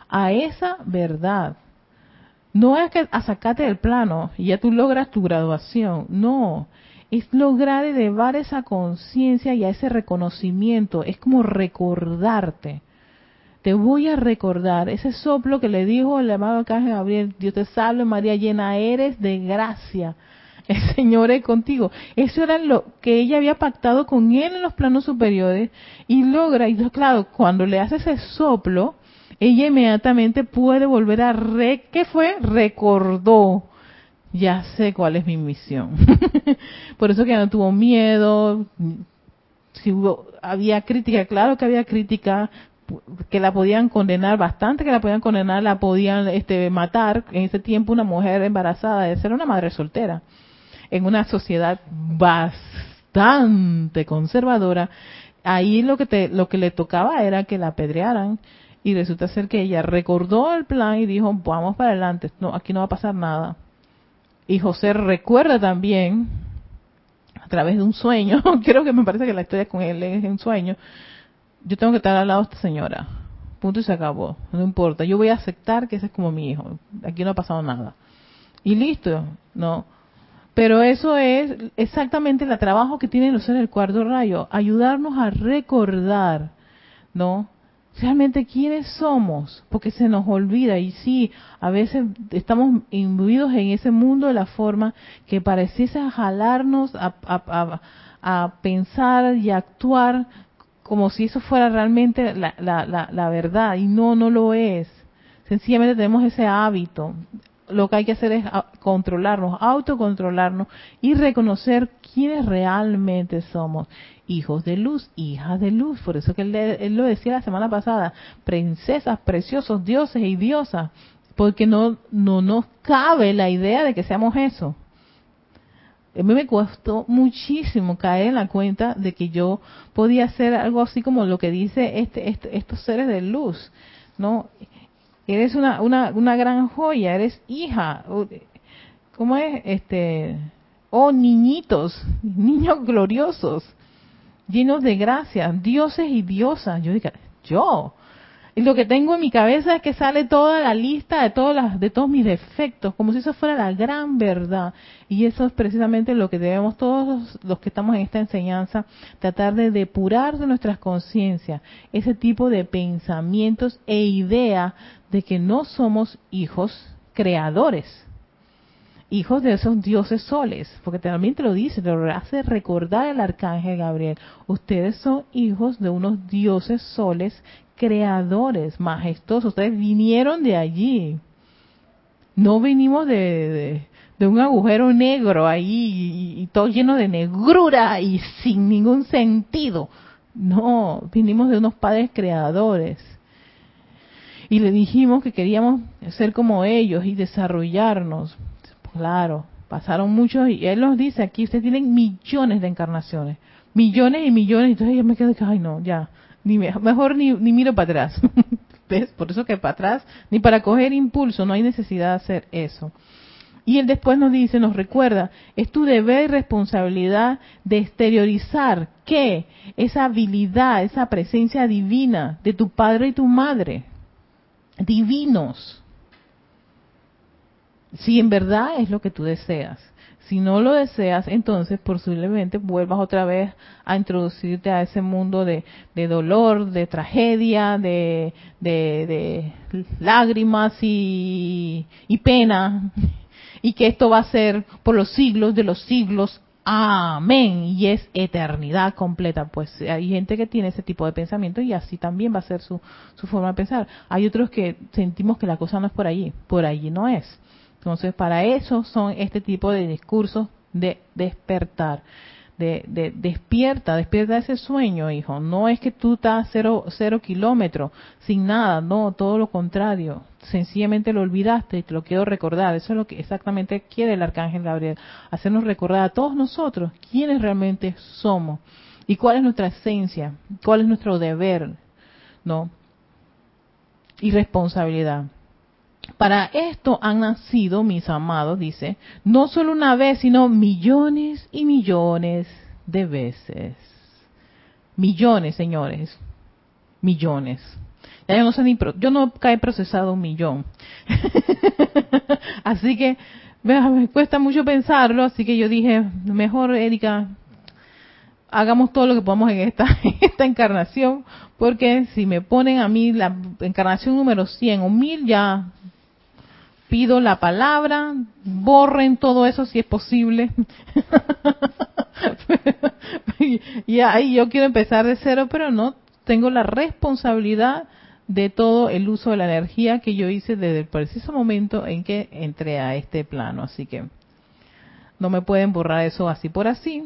a esa verdad. No es que sacarte del plano y ya tú logras tu graduación. No. Es lograr elevar esa conciencia y a ese reconocimiento. Es como recordarte te voy a recordar ese soplo que le dijo el amado Arcángel Gabriel, Dios te salve María, llena eres de gracia. El Señor es contigo. Eso era lo que ella había pactado con él en los planos superiores y logra, y claro, cuando le hace ese soplo, ella inmediatamente puede volver a re, ¿qué fue? Recordó. Ya sé cuál es mi misión. Por eso que no tuvo miedo, si hubo, había crítica, claro que había crítica, que la podían condenar, bastante que la podían condenar, la podían este, matar. En ese tiempo una mujer embarazada de ser una madre soltera, en una sociedad bastante conservadora, ahí lo que, te, lo que le tocaba era que la apedrearan y resulta ser que ella recordó el plan y dijo, vamos para adelante, no, aquí no va a pasar nada. Y José recuerda también, a través de un sueño, creo que me parece que la historia con él es un sueño, yo tengo que estar al lado de esta señora. Punto y se acabó. No importa. Yo voy a aceptar que ese es como mi hijo. Aquí no ha pasado nada. Y listo. No. Pero eso es exactamente el trabajo que tienen los seres del cuarto rayo, ayudarnos a recordar, ¿no? Realmente quiénes somos, porque se nos olvida y sí, a veces estamos imbuidos en ese mundo de la forma que pareciese jalarnos a, a pensar y actuar como si eso fuera realmente la, la, la, verdad y no, no lo es. Sencillamente tenemos ese hábito. Lo que hay que hacer es controlarnos, autocontrolarnos y reconocer quiénes realmente somos. Hijos de luz, hijas de luz. Por eso que él, él lo decía la semana pasada. Princesas, preciosos, dioses y diosas. Porque no, no nos cabe la idea de que seamos eso a mí me costó muchísimo caer en la cuenta de que yo podía hacer algo así como lo que dice este, este, estos seres de luz, ¿no? Eres una, una, una gran joya, eres hija, ¿cómo es? Este, oh niñitos, niños gloriosos, llenos de gracia, dioses y diosas. Yo dije, yo, y lo que tengo en mi cabeza es que sale toda la lista de, las, de todos mis defectos, como si eso fuera la gran verdad. Y eso es precisamente lo que debemos todos los que estamos en esta enseñanza, tratar de depurar de nuestras conciencias ese tipo de pensamientos e idea de que no somos hijos creadores, hijos de esos dioses soles, porque también te lo dice, te lo hace recordar el arcángel Gabriel. Ustedes son hijos de unos dioses soles creadores majestuosos. Ustedes vinieron de allí. No venimos de, de, un agujero negro ahí y, todo lleno de negrura y sin ningún sentido. No, vinimos de unos padres creadores. Y le dijimos que queríamos ser como ellos y desarrollarnos. Claro, pasaron muchos y él nos dice aquí, ustedes tienen millones de encarnaciones. Millones y millones. Entonces yo me quedo que, ay no, ya, ni mejor ni, ni miro para atrás. ¿Ves? Por eso que para atrás, ni para coger impulso, no hay necesidad de hacer eso. Y él después nos dice, nos recuerda, es tu deber y responsabilidad de exteriorizar que esa habilidad, esa presencia divina de tu padre y tu madre, divinos, si en verdad es lo que tú deseas. Si no lo deseas, entonces posiblemente vuelvas otra vez a introducirte a ese mundo de, dolor, de tragedia, de, lágrimas y, y pena. Y que esto va a ser por los siglos de los siglos. Amén. Y es eternidad completa. Pues hay gente que tiene ese tipo de pensamiento y así también va a ser su, su forma de pensar. Hay otros que sentimos que la cosa no es por allí. Por allí no es. Entonces, para eso son este tipo de discursos de despertar. De, despierta, despierta ese sueño, hijo. No es que tú estás cero, cero kilómetros, sin nada, no, todo lo contrario. Sencillamente lo olvidaste y te lo quiero recordar. Eso es lo que exactamente quiere el arcángel Gabriel, hacernos recordar a todos nosotros quiénes realmente somos y cuál es nuestra esencia, cuál es nuestro deber, ¿no? Y responsabilidad. Para esto han nacido, mis amados, dice, no solo una vez, sino millones y millones de veces. Millones, señores. Millones. Ya yo no sé ni, yo no he procesado un millón. así que me cuesta mucho pensarlo, así que yo dije, mejor Erika, hagamos todo lo que podamos en esta, esta encarnación, porque si me ponen a mí la encarnación número 100 o 1000 ya pido la palabra, borren todo eso si es posible. y ahí yo quiero empezar de cero, pero no, tengo la responsabilidad de todo el uso de la energía que yo hice desde el preciso momento en que entré a este plano. Así que no me pueden borrar eso así por así.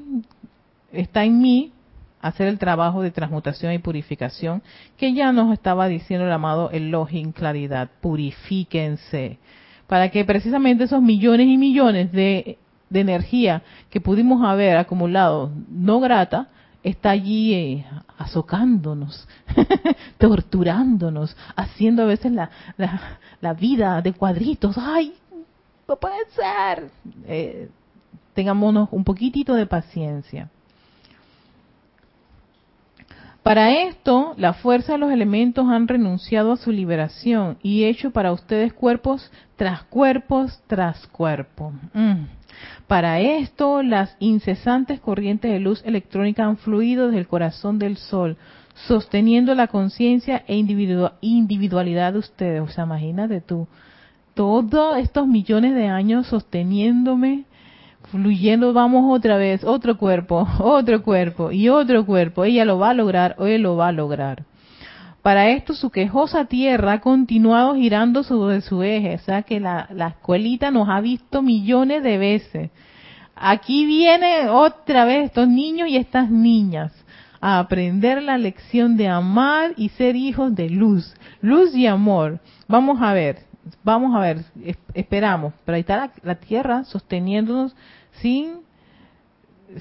Está en mí hacer el trabajo de transmutación y purificación que ya nos estaba diciendo el amado Elohim Claridad. Purifíquense para que precisamente esos millones y millones de, energía que pudimos haber acumulado no grata, está allí eh, azocándonos, torturándonos, haciendo a veces la, la, vida de cuadritos. ¡Ay! No puede ser. Eh, tengámonos un poquitito de paciencia. Para esto, la fuerza de los elementos han renunciado a su liberación y hecho para ustedes cuerpos tras cuerpos tras cuerpo. Mm. Para esto, las incesantes corrientes de luz electrónica han fluido desde el corazón del Sol, sosteniendo la conciencia e individualidad de ustedes. O sea, imagínate tú, todos estos millones de años sosteniéndome, fluyendo, vamos otra vez, otro cuerpo, otro cuerpo y otro cuerpo. Ella lo va a lograr o él lo va a lograr. Para esto su quejosa tierra ha continuado girando sobre su eje, o sea que la, la escuelita nos ha visto millones de veces. Aquí viene otra vez estos niños y estas niñas a aprender la lección de amar y ser hijos de luz, luz y amor. Vamos a ver, vamos a ver, esperamos, pero ahí está la tierra sosteniéndonos sin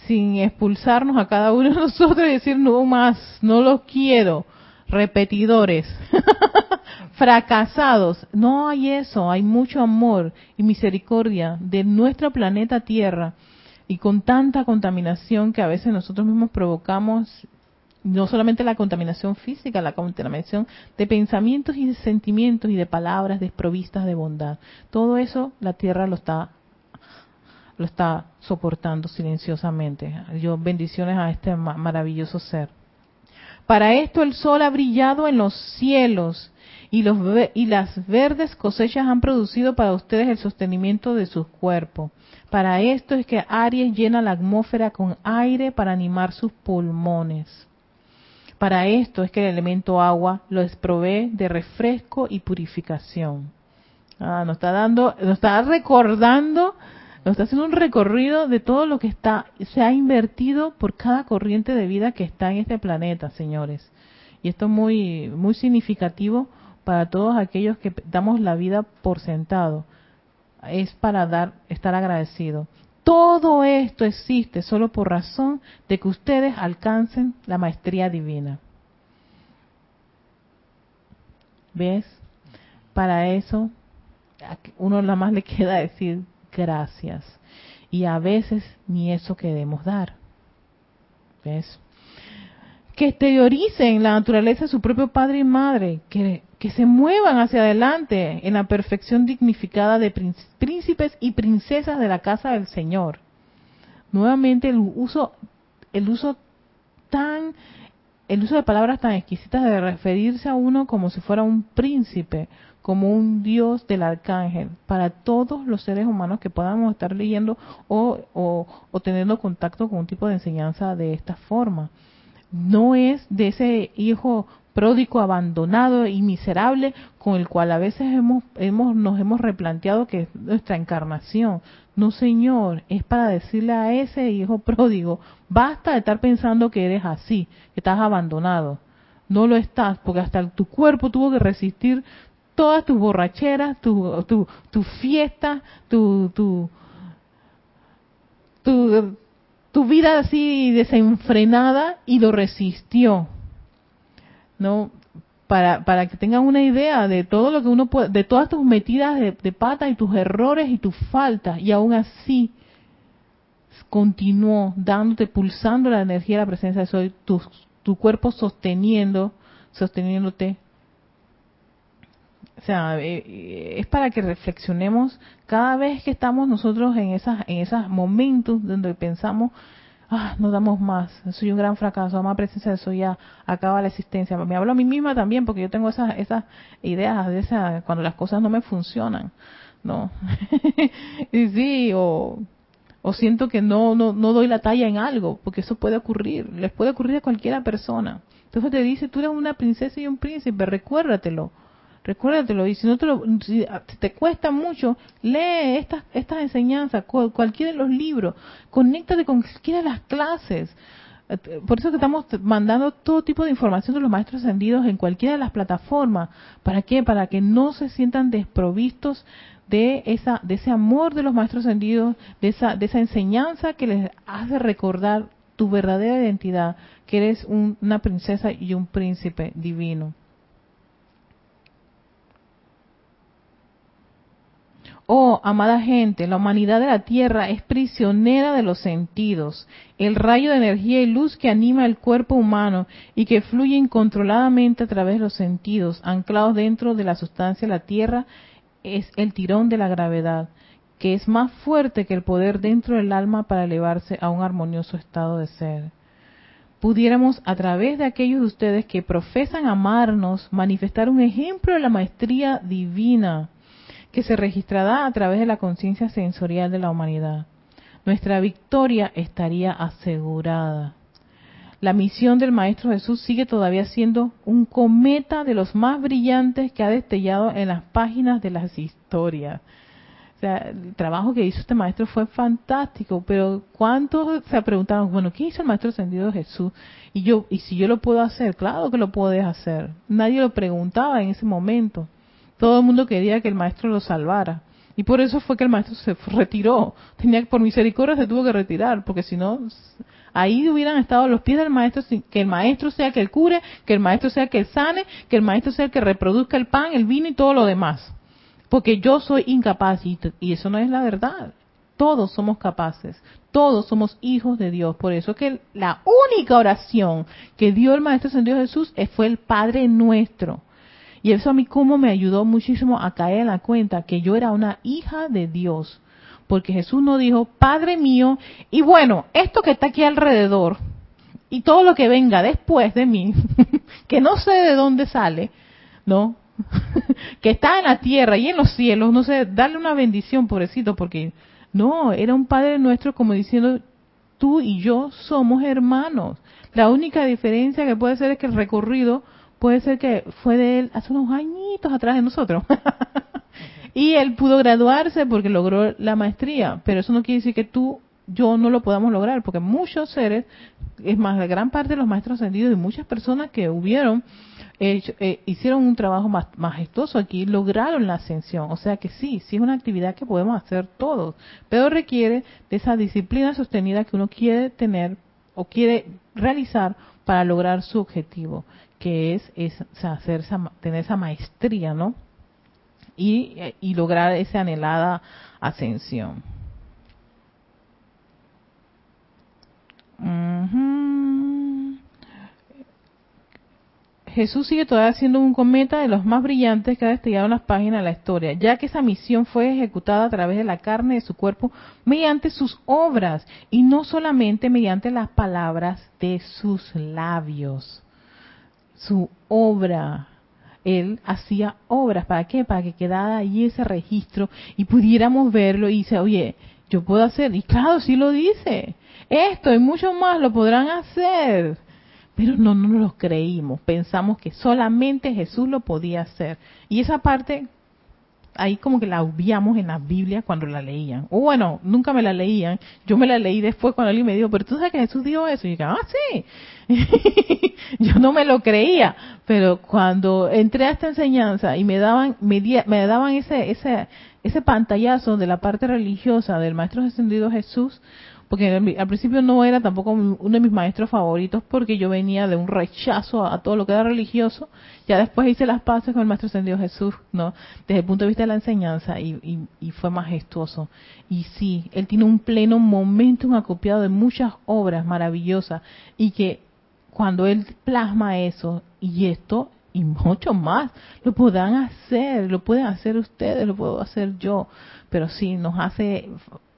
sin expulsarnos a cada uno de nosotros y decir no más, no los quiero repetidores, fracasados. No hay eso, hay mucho amor y misericordia de nuestro planeta Tierra y con tanta contaminación que a veces nosotros mismos provocamos, no solamente la contaminación física, la contaminación de pensamientos y de sentimientos y de palabras desprovistas de bondad. Todo eso la Tierra lo está lo está soportando silenciosamente. Yo bendiciones a este maravilloso ser. Para esto el sol ha brillado en los cielos y, los, y las verdes cosechas han producido para ustedes el sostenimiento de sus cuerpos. Para esto es que Aries llena la atmósfera con aire para animar sus pulmones. Para esto es que el elemento agua los provee de refresco y purificación. Ah, nos está dando, nos está recordando nos está haciendo un recorrido de todo lo que está, se ha invertido por cada corriente de vida que está en este planeta, señores. Y esto es muy, muy significativo para todos aquellos que damos la vida por sentado. Es para dar, estar agradecido. Todo esto existe solo por razón de que ustedes alcancen la maestría divina. ¿Ves? Para eso, uno nada más le queda decir gracias. Y a veces ni eso queremos dar. ¿Ves? Que exterioricen la naturaleza de su propio padre y madre, que, que se muevan hacia adelante en la perfección dignificada de príncipes y princesas de la casa del Señor. Nuevamente el uso, el uso tan, el uso de palabras tan exquisitas de referirse a uno como si fuera un príncipe, como un Dios del arcángel para todos los seres humanos que podamos estar leyendo o, o, teniendo contacto con un tipo de enseñanza de esta forma. No es de ese hijo pródigo, abandonado y miserable con el cual a veces hemos, hemos, nos hemos replanteado que es nuestra encarnación. No, Señor, es para decirle a ese hijo pródigo, basta de estar pensando que eres así, que estás abandonado. No lo estás, porque hasta tu cuerpo tuvo que resistir todas tus borracheras, tu, tu, tu fiesta, tu, tu, tu, tu vida así desenfrenada y lo resistió. ¿No? Para, para que tengan una idea de todo lo que uno puede, de todas tus metidas de, de pata y tus errores y tus faltas, y aún así continuó dándote, pulsando la energía de la presencia de Soy, tu, tu cuerpo sosteniendo, sosteniéndote o sea, eh, eh, es para que reflexionemos cada vez que estamos nosotros en esas en esos momentos donde pensamos, ah, no damos más, soy un gran fracaso, más presencia de eso ya acaba la existencia. Me hablo a mí misma también porque yo tengo esas esas ideas de esas cuando las cosas no me funcionan, ¿no? y sí, o o siento que no, no, no doy la talla en algo, porque eso puede ocurrir, les puede ocurrir a cualquiera persona. Entonces te dice, tú eres una princesa y un príncipe, recuérdatelo Recuérdatelo, y si no te, lo, si te cuesta mucho, lee estas, estas enseñanzas, cualquiera de los libros, conéctate con cualquiera de las clases. Por eso que estamos mandando todo tipo de información de los maestros ascendidos en cualquiera de las plataformas. ¿Para qué? Para que no se sientan desprovistos de esa de ese amor de los maestros ascendidos, de esa de esa enseñanza que les hace recordar tu verdadera identidad, que eres una princesa y un príncipe divino. Oh, amada gente, la humanidad de la Tierra es prisionera de los sentidos, el rayo de energía y luz que anima el cuerpo humano y que fluye incontroladamente a través de los sentidos, anclados dentro de la sustancia de la Tierra, es el tirón de la gravedad, que es más fuerte que el poder dentro del alma para elevarse a un armonioso estado de ser. Pudiéramos, a través de aquellos de ustedes que profesan amarnos, manifestar un ejemplo de la maestría divina que se registrará a través de la conciencia sensorial de la humanidad. Nuestra victoria estaría asegurada. La misión del Maestro Jesús sigue todavía siendo un cometa de los más brillantes que ha destellado en las páginas de las historias. O sea, el trabajo que hizo este maestro fue fantástico, pero ¿cuántos se preguntaron, bueno, ¿qué hizo el maestro ascendido Jesús? Y yo, y si yo lo puedo hacer, claro que lo puedes hacer. Nadie lo preguntaba en ese momento. Todo el mundo quería que el maestro lo salvara. Y por eso fue que el maestro se retiró. Tenía por misericordia se tuvo que retirar, porque si no, ahí hubieran estado los pies del maestro, que el maestro sea que el cure, que el maestro sea que el sane, que el maestro sea el que reproduzca el pan, el vino y todo lo demás porque yo soy incapaz y, eso no es la verdad. Todos somos capaces, todos somos hijos de Dios. Por eso que la única oración que dio el Maestro Dios Jesús fue el Padre nuestro. Y eso a mí como me ayudó muchísimo a caer en la cuenta que yo era una hija de Dios. Porque Jesús no dijo, Padre mío, y bueno, esto que está aquí alrededor, y todo lo que venga después de mí, que no sé de dónde sale, ¿no? que está en la tierra y en los cielos, no sé, darle una bendición, pobrecito, porque no, era un Padre nuestro como diciendo, tú y yo somos hermanos. La única diferencia que puede ser es que el recorrido puede ser que fue de él hace unos añitos atrás de nosotros. y él pudo graduarse porque logró la maestría, pero eso no quiere decir que tú, yo no lo podamos lograr, porque muchos seres, es más, la gran parte de los maestros ascendidos y muchas personas que hubieron, eh, hicieron un trabajo majestuoso aquí, lograron la ascensión. O sea que sí, sí es una actividad que podemos hacer todos, pero requiere de esa disciplina sostenida que uno quiere tener o quiere realizar para lograr su objetivo, que es, es hacer tener esa maestría, ¿no? Y, y lograr esa anhelada ascensión. Jesús sigue todavía siendo un cometa de los más brillantes que ha destellado en las páginas de la historia, ya que esa misión fue ejecutada a través de la carne de su cuerpo mediante sus obras y no solamente mediante las palabras de sus labios. Su obra. Él hacía obras. ¿Para qué? Para que quedara ahí ese registro y pudiéramos verlo y dice, oye, yo puedo hacer. Y claro, sí lo dice. Esto y mucho más lo podrán hacer pero no, no nos lo creímos, pensamos que solamente Jesús lo podía hacer. Y esa parte, ahí como que la obviamos en la Biblia cuando la leían. O bueno, nunca me la leían, yo me la leí después cuando alguien me dijo, pero tú sabes que Jesús dijo eso. Y yo ah, sí. yo no me lo creía, pero cuando entré a esta enseñanza y me daban, me, me daban ese, ese, ese pantallazo de la parte religiosa del Maestro Ascendido Jesús, porque al principio no era tampoco uno de mis maestros favoritos porque yo venía de un rechazo a, todo lo que era religioso. Ya después hice las paces con el maestro ascendido Jesús, ¿no? Desde el punto de vista de la enseñanza y, y, fue majestuoso. Y sí, él tiene un pleno momento acopiado de muchas obras maravillosas y que cuando él plasma eso y esto y mucho más, lo podrán hacer, lo pueden hacer ustedes, lo puedo hacer yo, pero sí, nos hace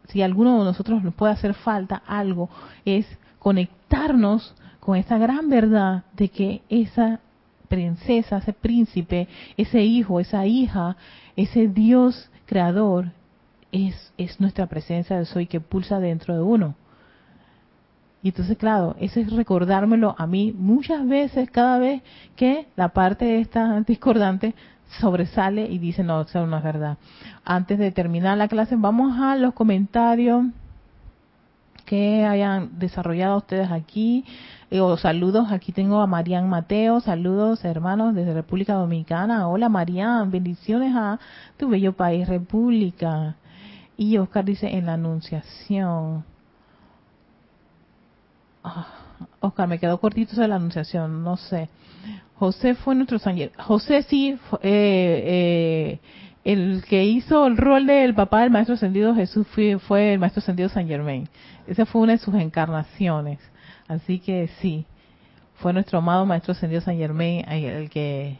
si alguno de nosotros nos puede hacer falta algo, es conectarnos con esa gran verdad de que esa princesa, ese príncipe, ese hijo, esa hija, ese Dios creador, es, es nuestra presencia de soy que pulsa dentro de uno. Y entonces, claro, eso es recordármelo a mí muchas veces, cada vez que la parte esta discordante sobresale y dice, no, eso no es verdad. Antes de terminar la clase, vamos a los comentarios que hayan desarrollado ustedes aquí. Eh, o saludos, aquí tengo a Marian Mateo, saludos hermanos desde República Dominicana. Hola Marian, bendiciones a tu bello país, República. Y Oscar dice en la anunciación. Ah, Oscar, me quedó cortito de la anunciación, no sé. José fue nuestro San José sí, eh, eh, el que hizo el rol del papá del Maestro Ascendido Jesús fue, fue el Maestro Ascendido San Germain. Esa fue una de sus encarnaciones. Así que sí, fue nuestro amado Maestro Ascendido San Germain el que,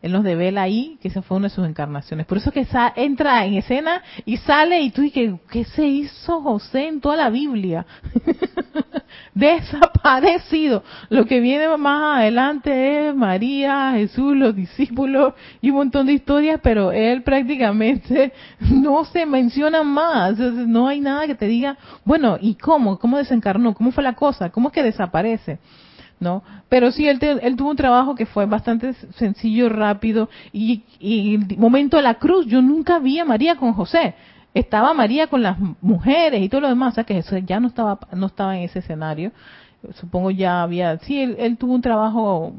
Él nos devela ahí que esa fue una de sus encarnaciones. Por eso que entra en escena y sale y tú dices, ¿qué se hizo José en toda la Biblia? Desaparecido. Lo que viene más adelante es María, Jesús, los discípulos y un montón de historias, pero él prácticamente no se menciona más. No hay nada que te diga, bueno, ¿y cómo? ¿Cómo desencarnó? ¿Cómo fue la cosa? ¿Cómo es que desaparece? ¿No? Pero sí, él, él, tuvo un trabajo que fue bastante sencillo, rápido, y, y el momento de la cruz, yo nunca vi a María con José. Estaba María con las mujeres y todo lo demás, o sea que Jesús ya no estaba, no estaba en ese escenario. Supongo ya había, sí, él, él tuvo un trabajo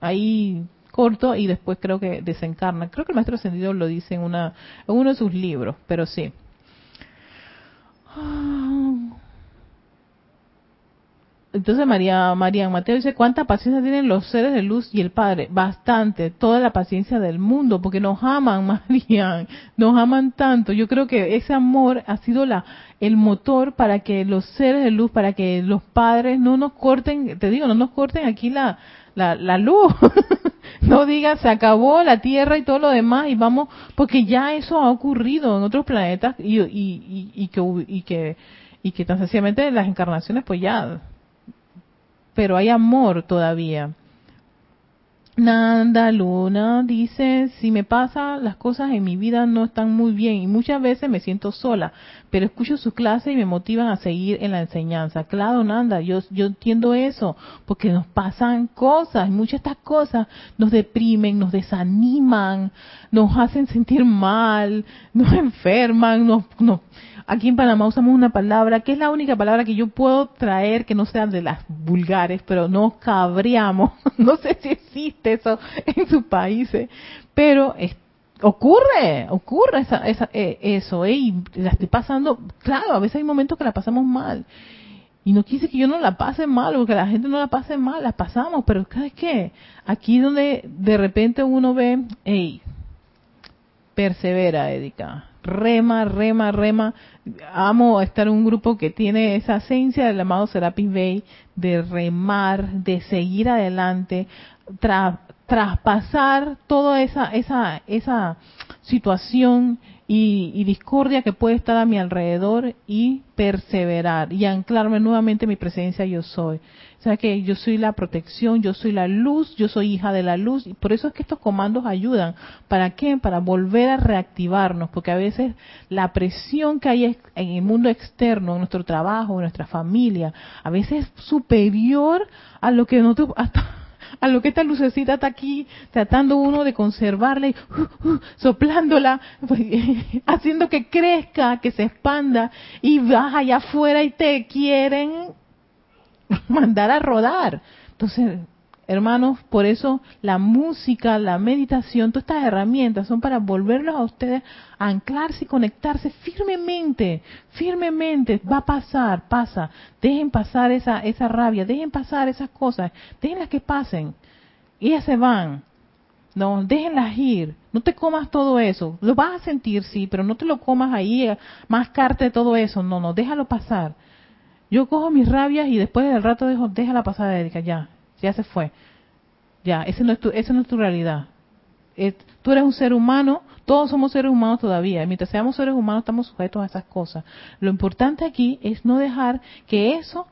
ahí corto y después creo que desencarna. Creo que el maestro ascendido lo dice en, una, en uno de sus libros, pero sí. Entonces María, María Mateo dice, ¿cuánta paciencia tienen los seres de luz y el Padre? Bastante, toda la paciencia del mundo, porque nos aman, María, nos aman tanto. Yo creo que ese amor ha sido la el motor para que los seres de luz, para que los padres no nos corten, te digo, no nos corten aquí la, la, la luz. no diga se acabó la Tierra y todo lo demás y vamos, porque ya eso ha ocurrido en otros planetas y, y, y, y que, y que, y que tan sencillamente las encarnaciones pues ya pero hay amor todavía. Nanda Luna dice, si me pasa, las cosas en mi vida no están muy bien y muchas veces me siento sola, pero escucho sus clases y me motivan a seguir en la enseñanza. Claro, Nanda, yo, yo entiendo eso, porque nos pasan cosas, muchas de estas cosas nos deprimen, nos desaniman, nos hacen sentir mal, nos enferman, nos, aquí en Panamá usamos una palabra que es la única palabra que yo puedo traer que no sea de las vulgares, pero nos cabreamos. no sé si existe eso en sus países, pero ocurre, ocurre esa, esa, eh, eso, ¿eh? y la estoy pasando, claro, a veces hay momentos que la pasamos mal. Y no quise que yo no la pase mal o que la gente no la pase mal, la pasamos, pero ¿sabes qué? Aquí donde de repente uno ve, hey, persevera, Erika, rema, rema, rema. Amo estar en un grupo que tiene esa esencia del amado Serapis Bay de remar, de seguir adelante, traspasar toda esa, esa, esa situación y, discordia que puede estar a mi alrededor y perseverar y anclarme nuevamente en mi presencia yo soy. O sea que yo soy la protección, yo soy la luz, yo soy hija de la luz y por eso es que estos comandos ayudan. ¿Para qué? Para volver a reactivarnos, porque a veces la presión que hay en el mundo externo, en nuestro trabajo, en nuestra familia, a veces es superior a lo que nosotros hasta a lo que esta lucecita está aquí tratando uno de conservarla y uh, uh, soplándola, pues, haciendo que crezca, que se expanda y vas allá afuera y te quieren mandar a rodar. Entonces, hermanos, por eso la música, la meditación, todas estas herramientas son para volverlos a ustedes a anclarse y conectarse firmemente, firmemente. Va a pasar, pasa. Dejen pasar esa, esa rabia, dejen pasar esas cosas, déjenlas que pasen. Ellas se van. No, déjenlas ir. No te comas todo eso. Lo vas a sentir, sí, pero no te lo comas ahí, eh, mascarte todo eso. No, no, déjalo pasar. Yo cojo mis rabias y después del rato dejo, déjala pasar, Erika, ya ya se fue. Ya, ese no es tu, esa no es tu realidad. tú eres un ser humano, todos somos seres humanos todavía. Mientras seamos seres humanos estamos sujetos a esas cosas. Lo importante aquí es no dejar que eso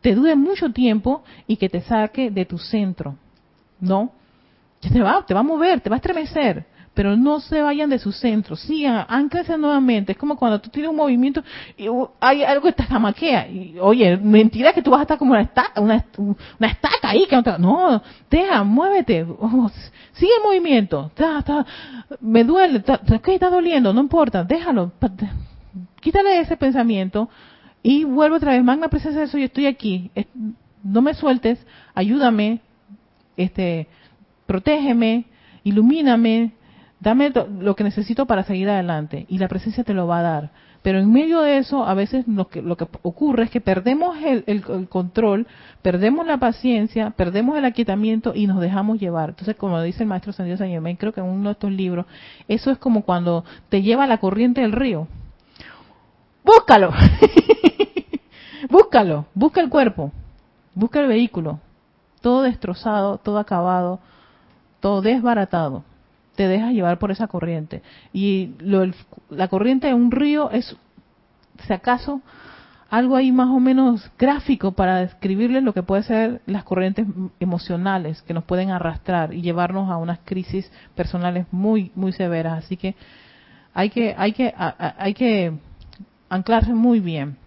te dure mucho tiempo y que te saque de tu centro. ¿No? Te va, te va a mover, te va a estremecer pero no se vayan de su centro, sigan, anclense nuevamente. Es como cuando tú tienes un movimiento y hay algo que te jamaquea. Y, oye, mentira que tú vas a estar como una estaca, una, estaca ahí. Que no, no, deja, muévete, oh, sigue el movimiento. me duele, está, está doliendo, no importa, déjalo. Quítale ese pensamiento y vuelve otra vez. Magna presencia de eso, yo estoy aquí. No me sueltes, ayúdame, este, protégeme, ilumíname, dame lo que necesito para seguir adelante y la presencia te lo va a dar. Pero en medio de eso, a veces lo que, lo que ocurre es que perdemos el, control, perdemos la paciencia, perdemos el aquietamiento y nos dejamos llevar. Entonces, como dice el maestro San Dios San creo que en uno de estos libros, eso es como cuando te lleva la corriente del río. Búscalo, búscalo, busca el cuerpo, busca el vehículo, todo destrozado, todo acabado, todo desbaratado. Te dejas llevar por esa corriente. Y lo, la corriente de un río es, si acaso, algo ahí más o menos gráfico para describirles lo que puede ser las corrientes emocionales que nos pueden arrastrar y llevarnos a unas crisis personales muy muy severas así que hay que hay que hay que anclarse muy bien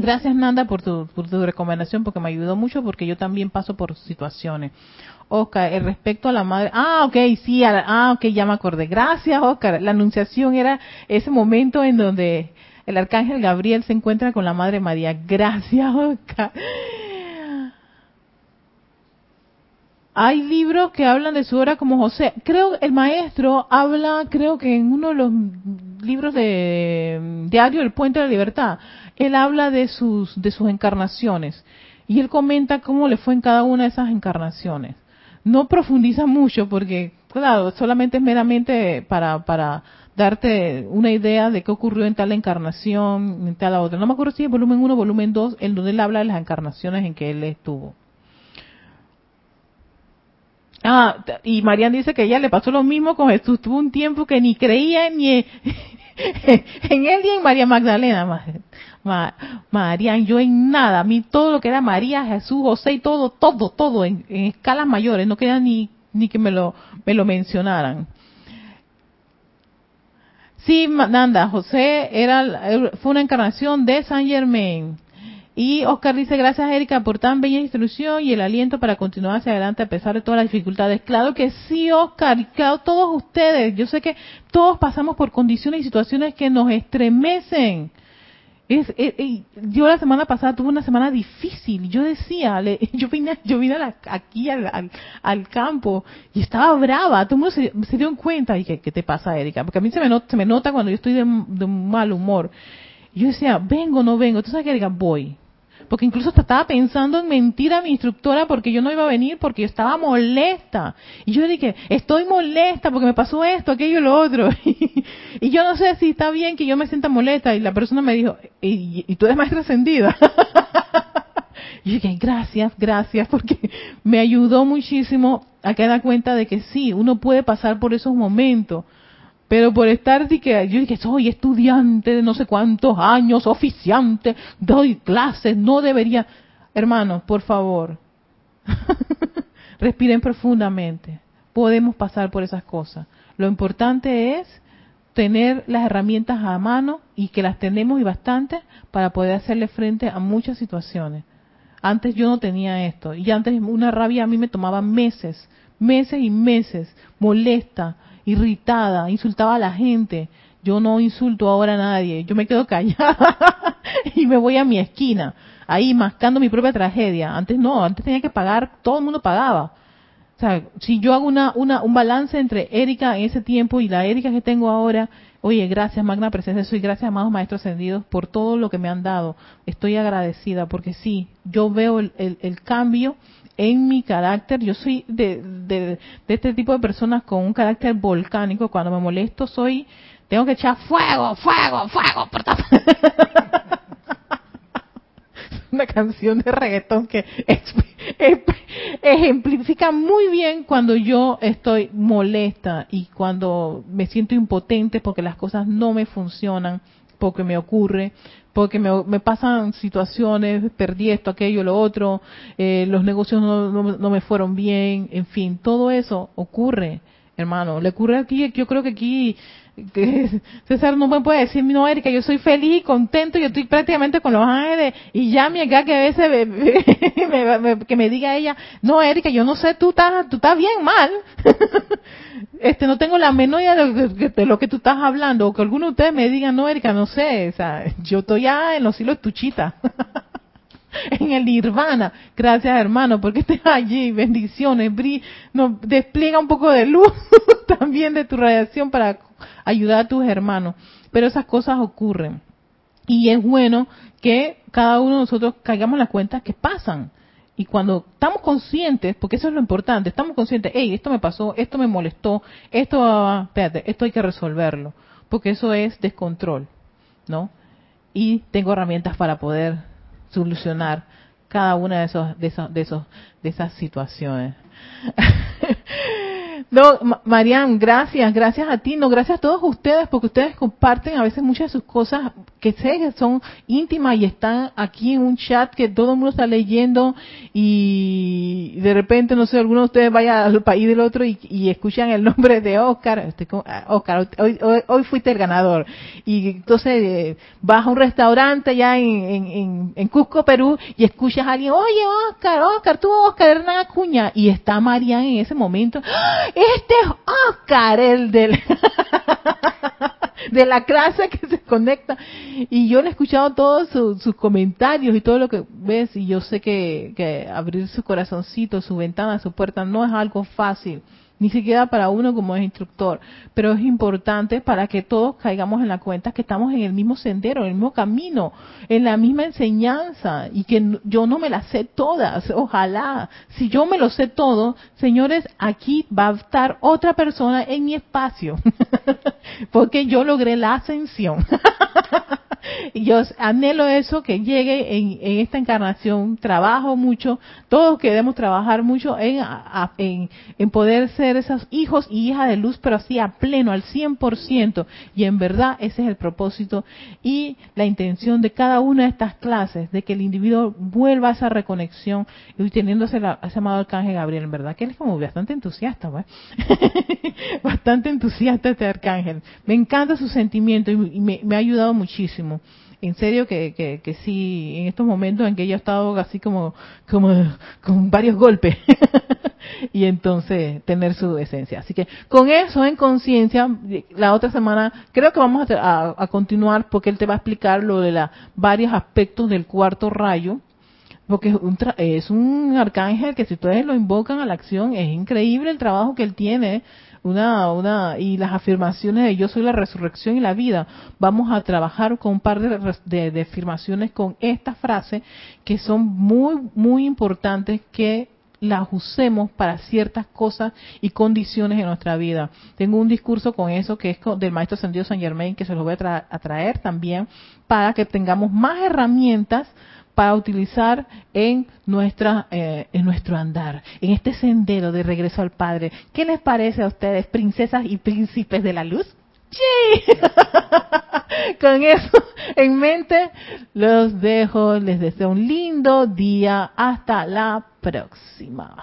Gracias Nanda por tu, por tu recomendación porque me ayudó mucho porque yo también paso por situaciones. Oscar, el respecto a la madre, ah, ok, sí, ah, ok, ya me acordé. Gracias Oscar. La anunciación era ese momento en donde el arcángel Gabriel se encuentra con la madre María. Gracias Oscar. Hay libros que hablan de su obra como José. Creo el maestro habla, creo que en uno de los libros de Diario El Puente de la Libertad, él habla de sus de sus encarnaciones y él comenta cómo le fue en cada una de esas encarnaciones. No profundiza mucho porque claro, solamente es meramente para para darte una idea de qué ocurrió en tal encarnación, en tal otra. No me acuerdo si es volumen 1 volumen 2, en donde él habla de las encarnaciones en que él estuvo. Ah, y Marian dice que ella le pasó lo mismo con Jesús. Tuvo un tiempo que ni creía ni en él ni en María Magdalena. Marian, yo en nada. A mí todo lo que era María, Jesús, José y todo, todo, todo en, escalas mayores. No quería ni, ni que me lo, me lo mencionaran. Sí, Nanda, José era, fue una encarnación de San Germain. Y Oscar dice, gracias Erika por tan bella instrucción y el aliento para continuar hacia adelante a pesar de todas las dificultades. Claro que sí, Oscar, y claro, todos ustedes. Yo sé que todos pasamos por condiciones y situaciones que nos estremecen. Es, yo la semana pasada tuve una semana difícil. Yo decía, yo vine, yo vine aquí al, al, campo y estaba brava. Todo el mundo se, se dio cuenta y dije, ¿qué te pasa, Erika? Porque a mí se me, se me nota cuando yo estoy de, de mal humor. Yo decía, vengo no vengo. Entonces, Erika, voy porque incluso estaba pensando en mentir a mi instructora porque yo no iba a venir porque yo estaba molesta. Y yo dije, estoy molesta porque me pasó esto, aquello y lo otro. y yo no sé si está bien que yo me sienta molesta. Y la persona me dijo, y, tú eres maestra ascendida. y yo dije, gracias, gracias, porque me ayudó muchísimo a que dar cuenta de que sí, uno puede pasar por esos momentos pero por estar, que yo dije, soy estudiante de no sé cuántos años, oficiante, doy clases, no debería. Hermanos, por favor, respiren profundamente. Podemos pasar por esas cosas. Lo importante es tener las herramientas a mano y que las tenemos y bastante para poder hacerle frente a muchas situaciones. Antes yo no tenía esto y antes una rabia a mí me tomaba meses, meses y meses, molesta, irritada, insultaba a la gente. Yo no insulto ahora a nadie, yo me quedo callada y me voy a mi esquina, ahí mascando mi propia tragedia. Antes no, antes tenía que pagar, todo el mundo pagaba. O sea, si yo hago una, una, un balance entre Erika en ese tiempo y la Erika que tengo ahora, oye, gracias Magna Presencia, soy gracias amados Maestros Ascendidos por todo lo que me han dado. Estoy agradecida porque sí, yo veo el, el cambio en mi carácter, yo soy de, de, este tipo de personas con un carácter volcánico, cuando me molesto soy, tengo que echar fuego, fuego, fuego, por una canción de reggaetón que ejemplifica muy bien cuando yo estoy molesta y cuando me siento impotente porque las cosas no me funcionan, porque me ocurre, porque me, pasan situaciones, perdí esto, aquello, lo otro, eh, los negocios no, no, me fueron bien, en fin, todo eso ocurre, hermano. Le ocurre aquí, yo creo que aquí que César no me puede decir, no, Erika, yo soy feliz contento, yo estoy prácticamente con los ángeles, y ya mi acá que a veces me, que me diga ella, no, Erika, yo no sé, tú estás, tú estás bien mal, este, no tengo la menor idea de lo, que, tú estás hablando, o que alguno de ustedes me diga, no, Erika, no sé, o sea, yo estoy ya en los hilos de tuchita. en el nirvana. Gracias, hermano, porque estés allí. Bendiciones. no, despliega un poco de luz también de tu radiación para ayudar a tus hermanos. Pero esas cosas ocurren. Y es bueno que cada uno de nosotros caigamos las cuentas que pasan. Y cuando estamos conscientes, porque eso es lo importante, estamos conscientes, hey, esto me pasó, esto me molestó, esto, esto hay que resolverlo, porque eso es descontrol, ¿no? Y tengo herramientas para poder solucionar cada una de esos de esos de esos de esas situaciones. No, Marian, gracias, gracias a ti, no, gracias a todos ustedes, porque ustedes comparten a veces muchas de sus cosas que sé que son íntimas y están aquí en un chat que todo el mundo está leyendo y de repente, no sé, alguno de ustedes vaya al país del otro y, escuchan el nombre de Oscar, ah, Oscar, hoy, hoy, fuiste el ganador. Y entonces eh, vas a un restaurante allá en, en, Cusco, Perú, y escuchas a alguien, oye Oscar, Oscar, tú Oscar Hernán Acuña, y está Marian en ese momento, ¡Ah! Este es Oscar, el del... de la clase que se conecta. Y yo le he escuchado todos sus comentarios y todo lo que ves y yo sé que, que abrir su corazoncito, su ventana, su puerta no es algo fácil ni siquiera para uno como es instructor, pero es importante para que todos caigamos en la cuenta que estamos en el mismo sendero, en el mismo camino, en la misma enseñanza y que yo no me las sé todas, ojalá, si yo me lo sé todo, señores, aquí va a estar otra persona en mi espacio, porque yo logré la ascensión. y yo anhelo eso, que llegue en, esta encarnación, trabajo mucho, todos queremos trabajar mucho en, en, en poder ser esos hijos y hijas de luz, pero así a pleno, al 100%. Y en verdad ese es el propósito y la intención de cada una de estas clases, de que el individuo vuelva a esa reconexión y teniéndose a ese amado arcángel Gabriel, en verdad que él es como bastante entusiasta, pues. bastante entusiasta este arcángel. Me encanta su sentimiento y, me ha ayudado muchísimo en serio que, que, que, sí, en estos momentos en que ella ha estado así como, como con varios golpes, y entonces tener su esencia. Así que con eso en conciencia, la otra semana creo que vamos a, continuar porque él te va a explicar lo de los varios aspectos del cuarto rayo, porque es un, es un arcángel que si ustedes lo invocan a la acción, es increíble el trabajo que él tiene una, una, y las afirmaciones de yo soy la resurrección y la vida. Vamos a trabajar con un par de, de, afirmaciones con esta frase que son muy, muy importantes que las usemos para ciertas cosas y condiciones en nuestra vida. Tengo un discurso con eso que es del maestro Sendido San Germain que se los voy a traer también para que tengamos más herramientas para utilizar en nuestra eh, en nuestro andar, en este sendero de regreso al Padre. ¿Qué les parece a ustedes, princesas y príncipes de la luz? Con eso en mente, los dejo. Les deseo un lindo día. Hasta la próxima.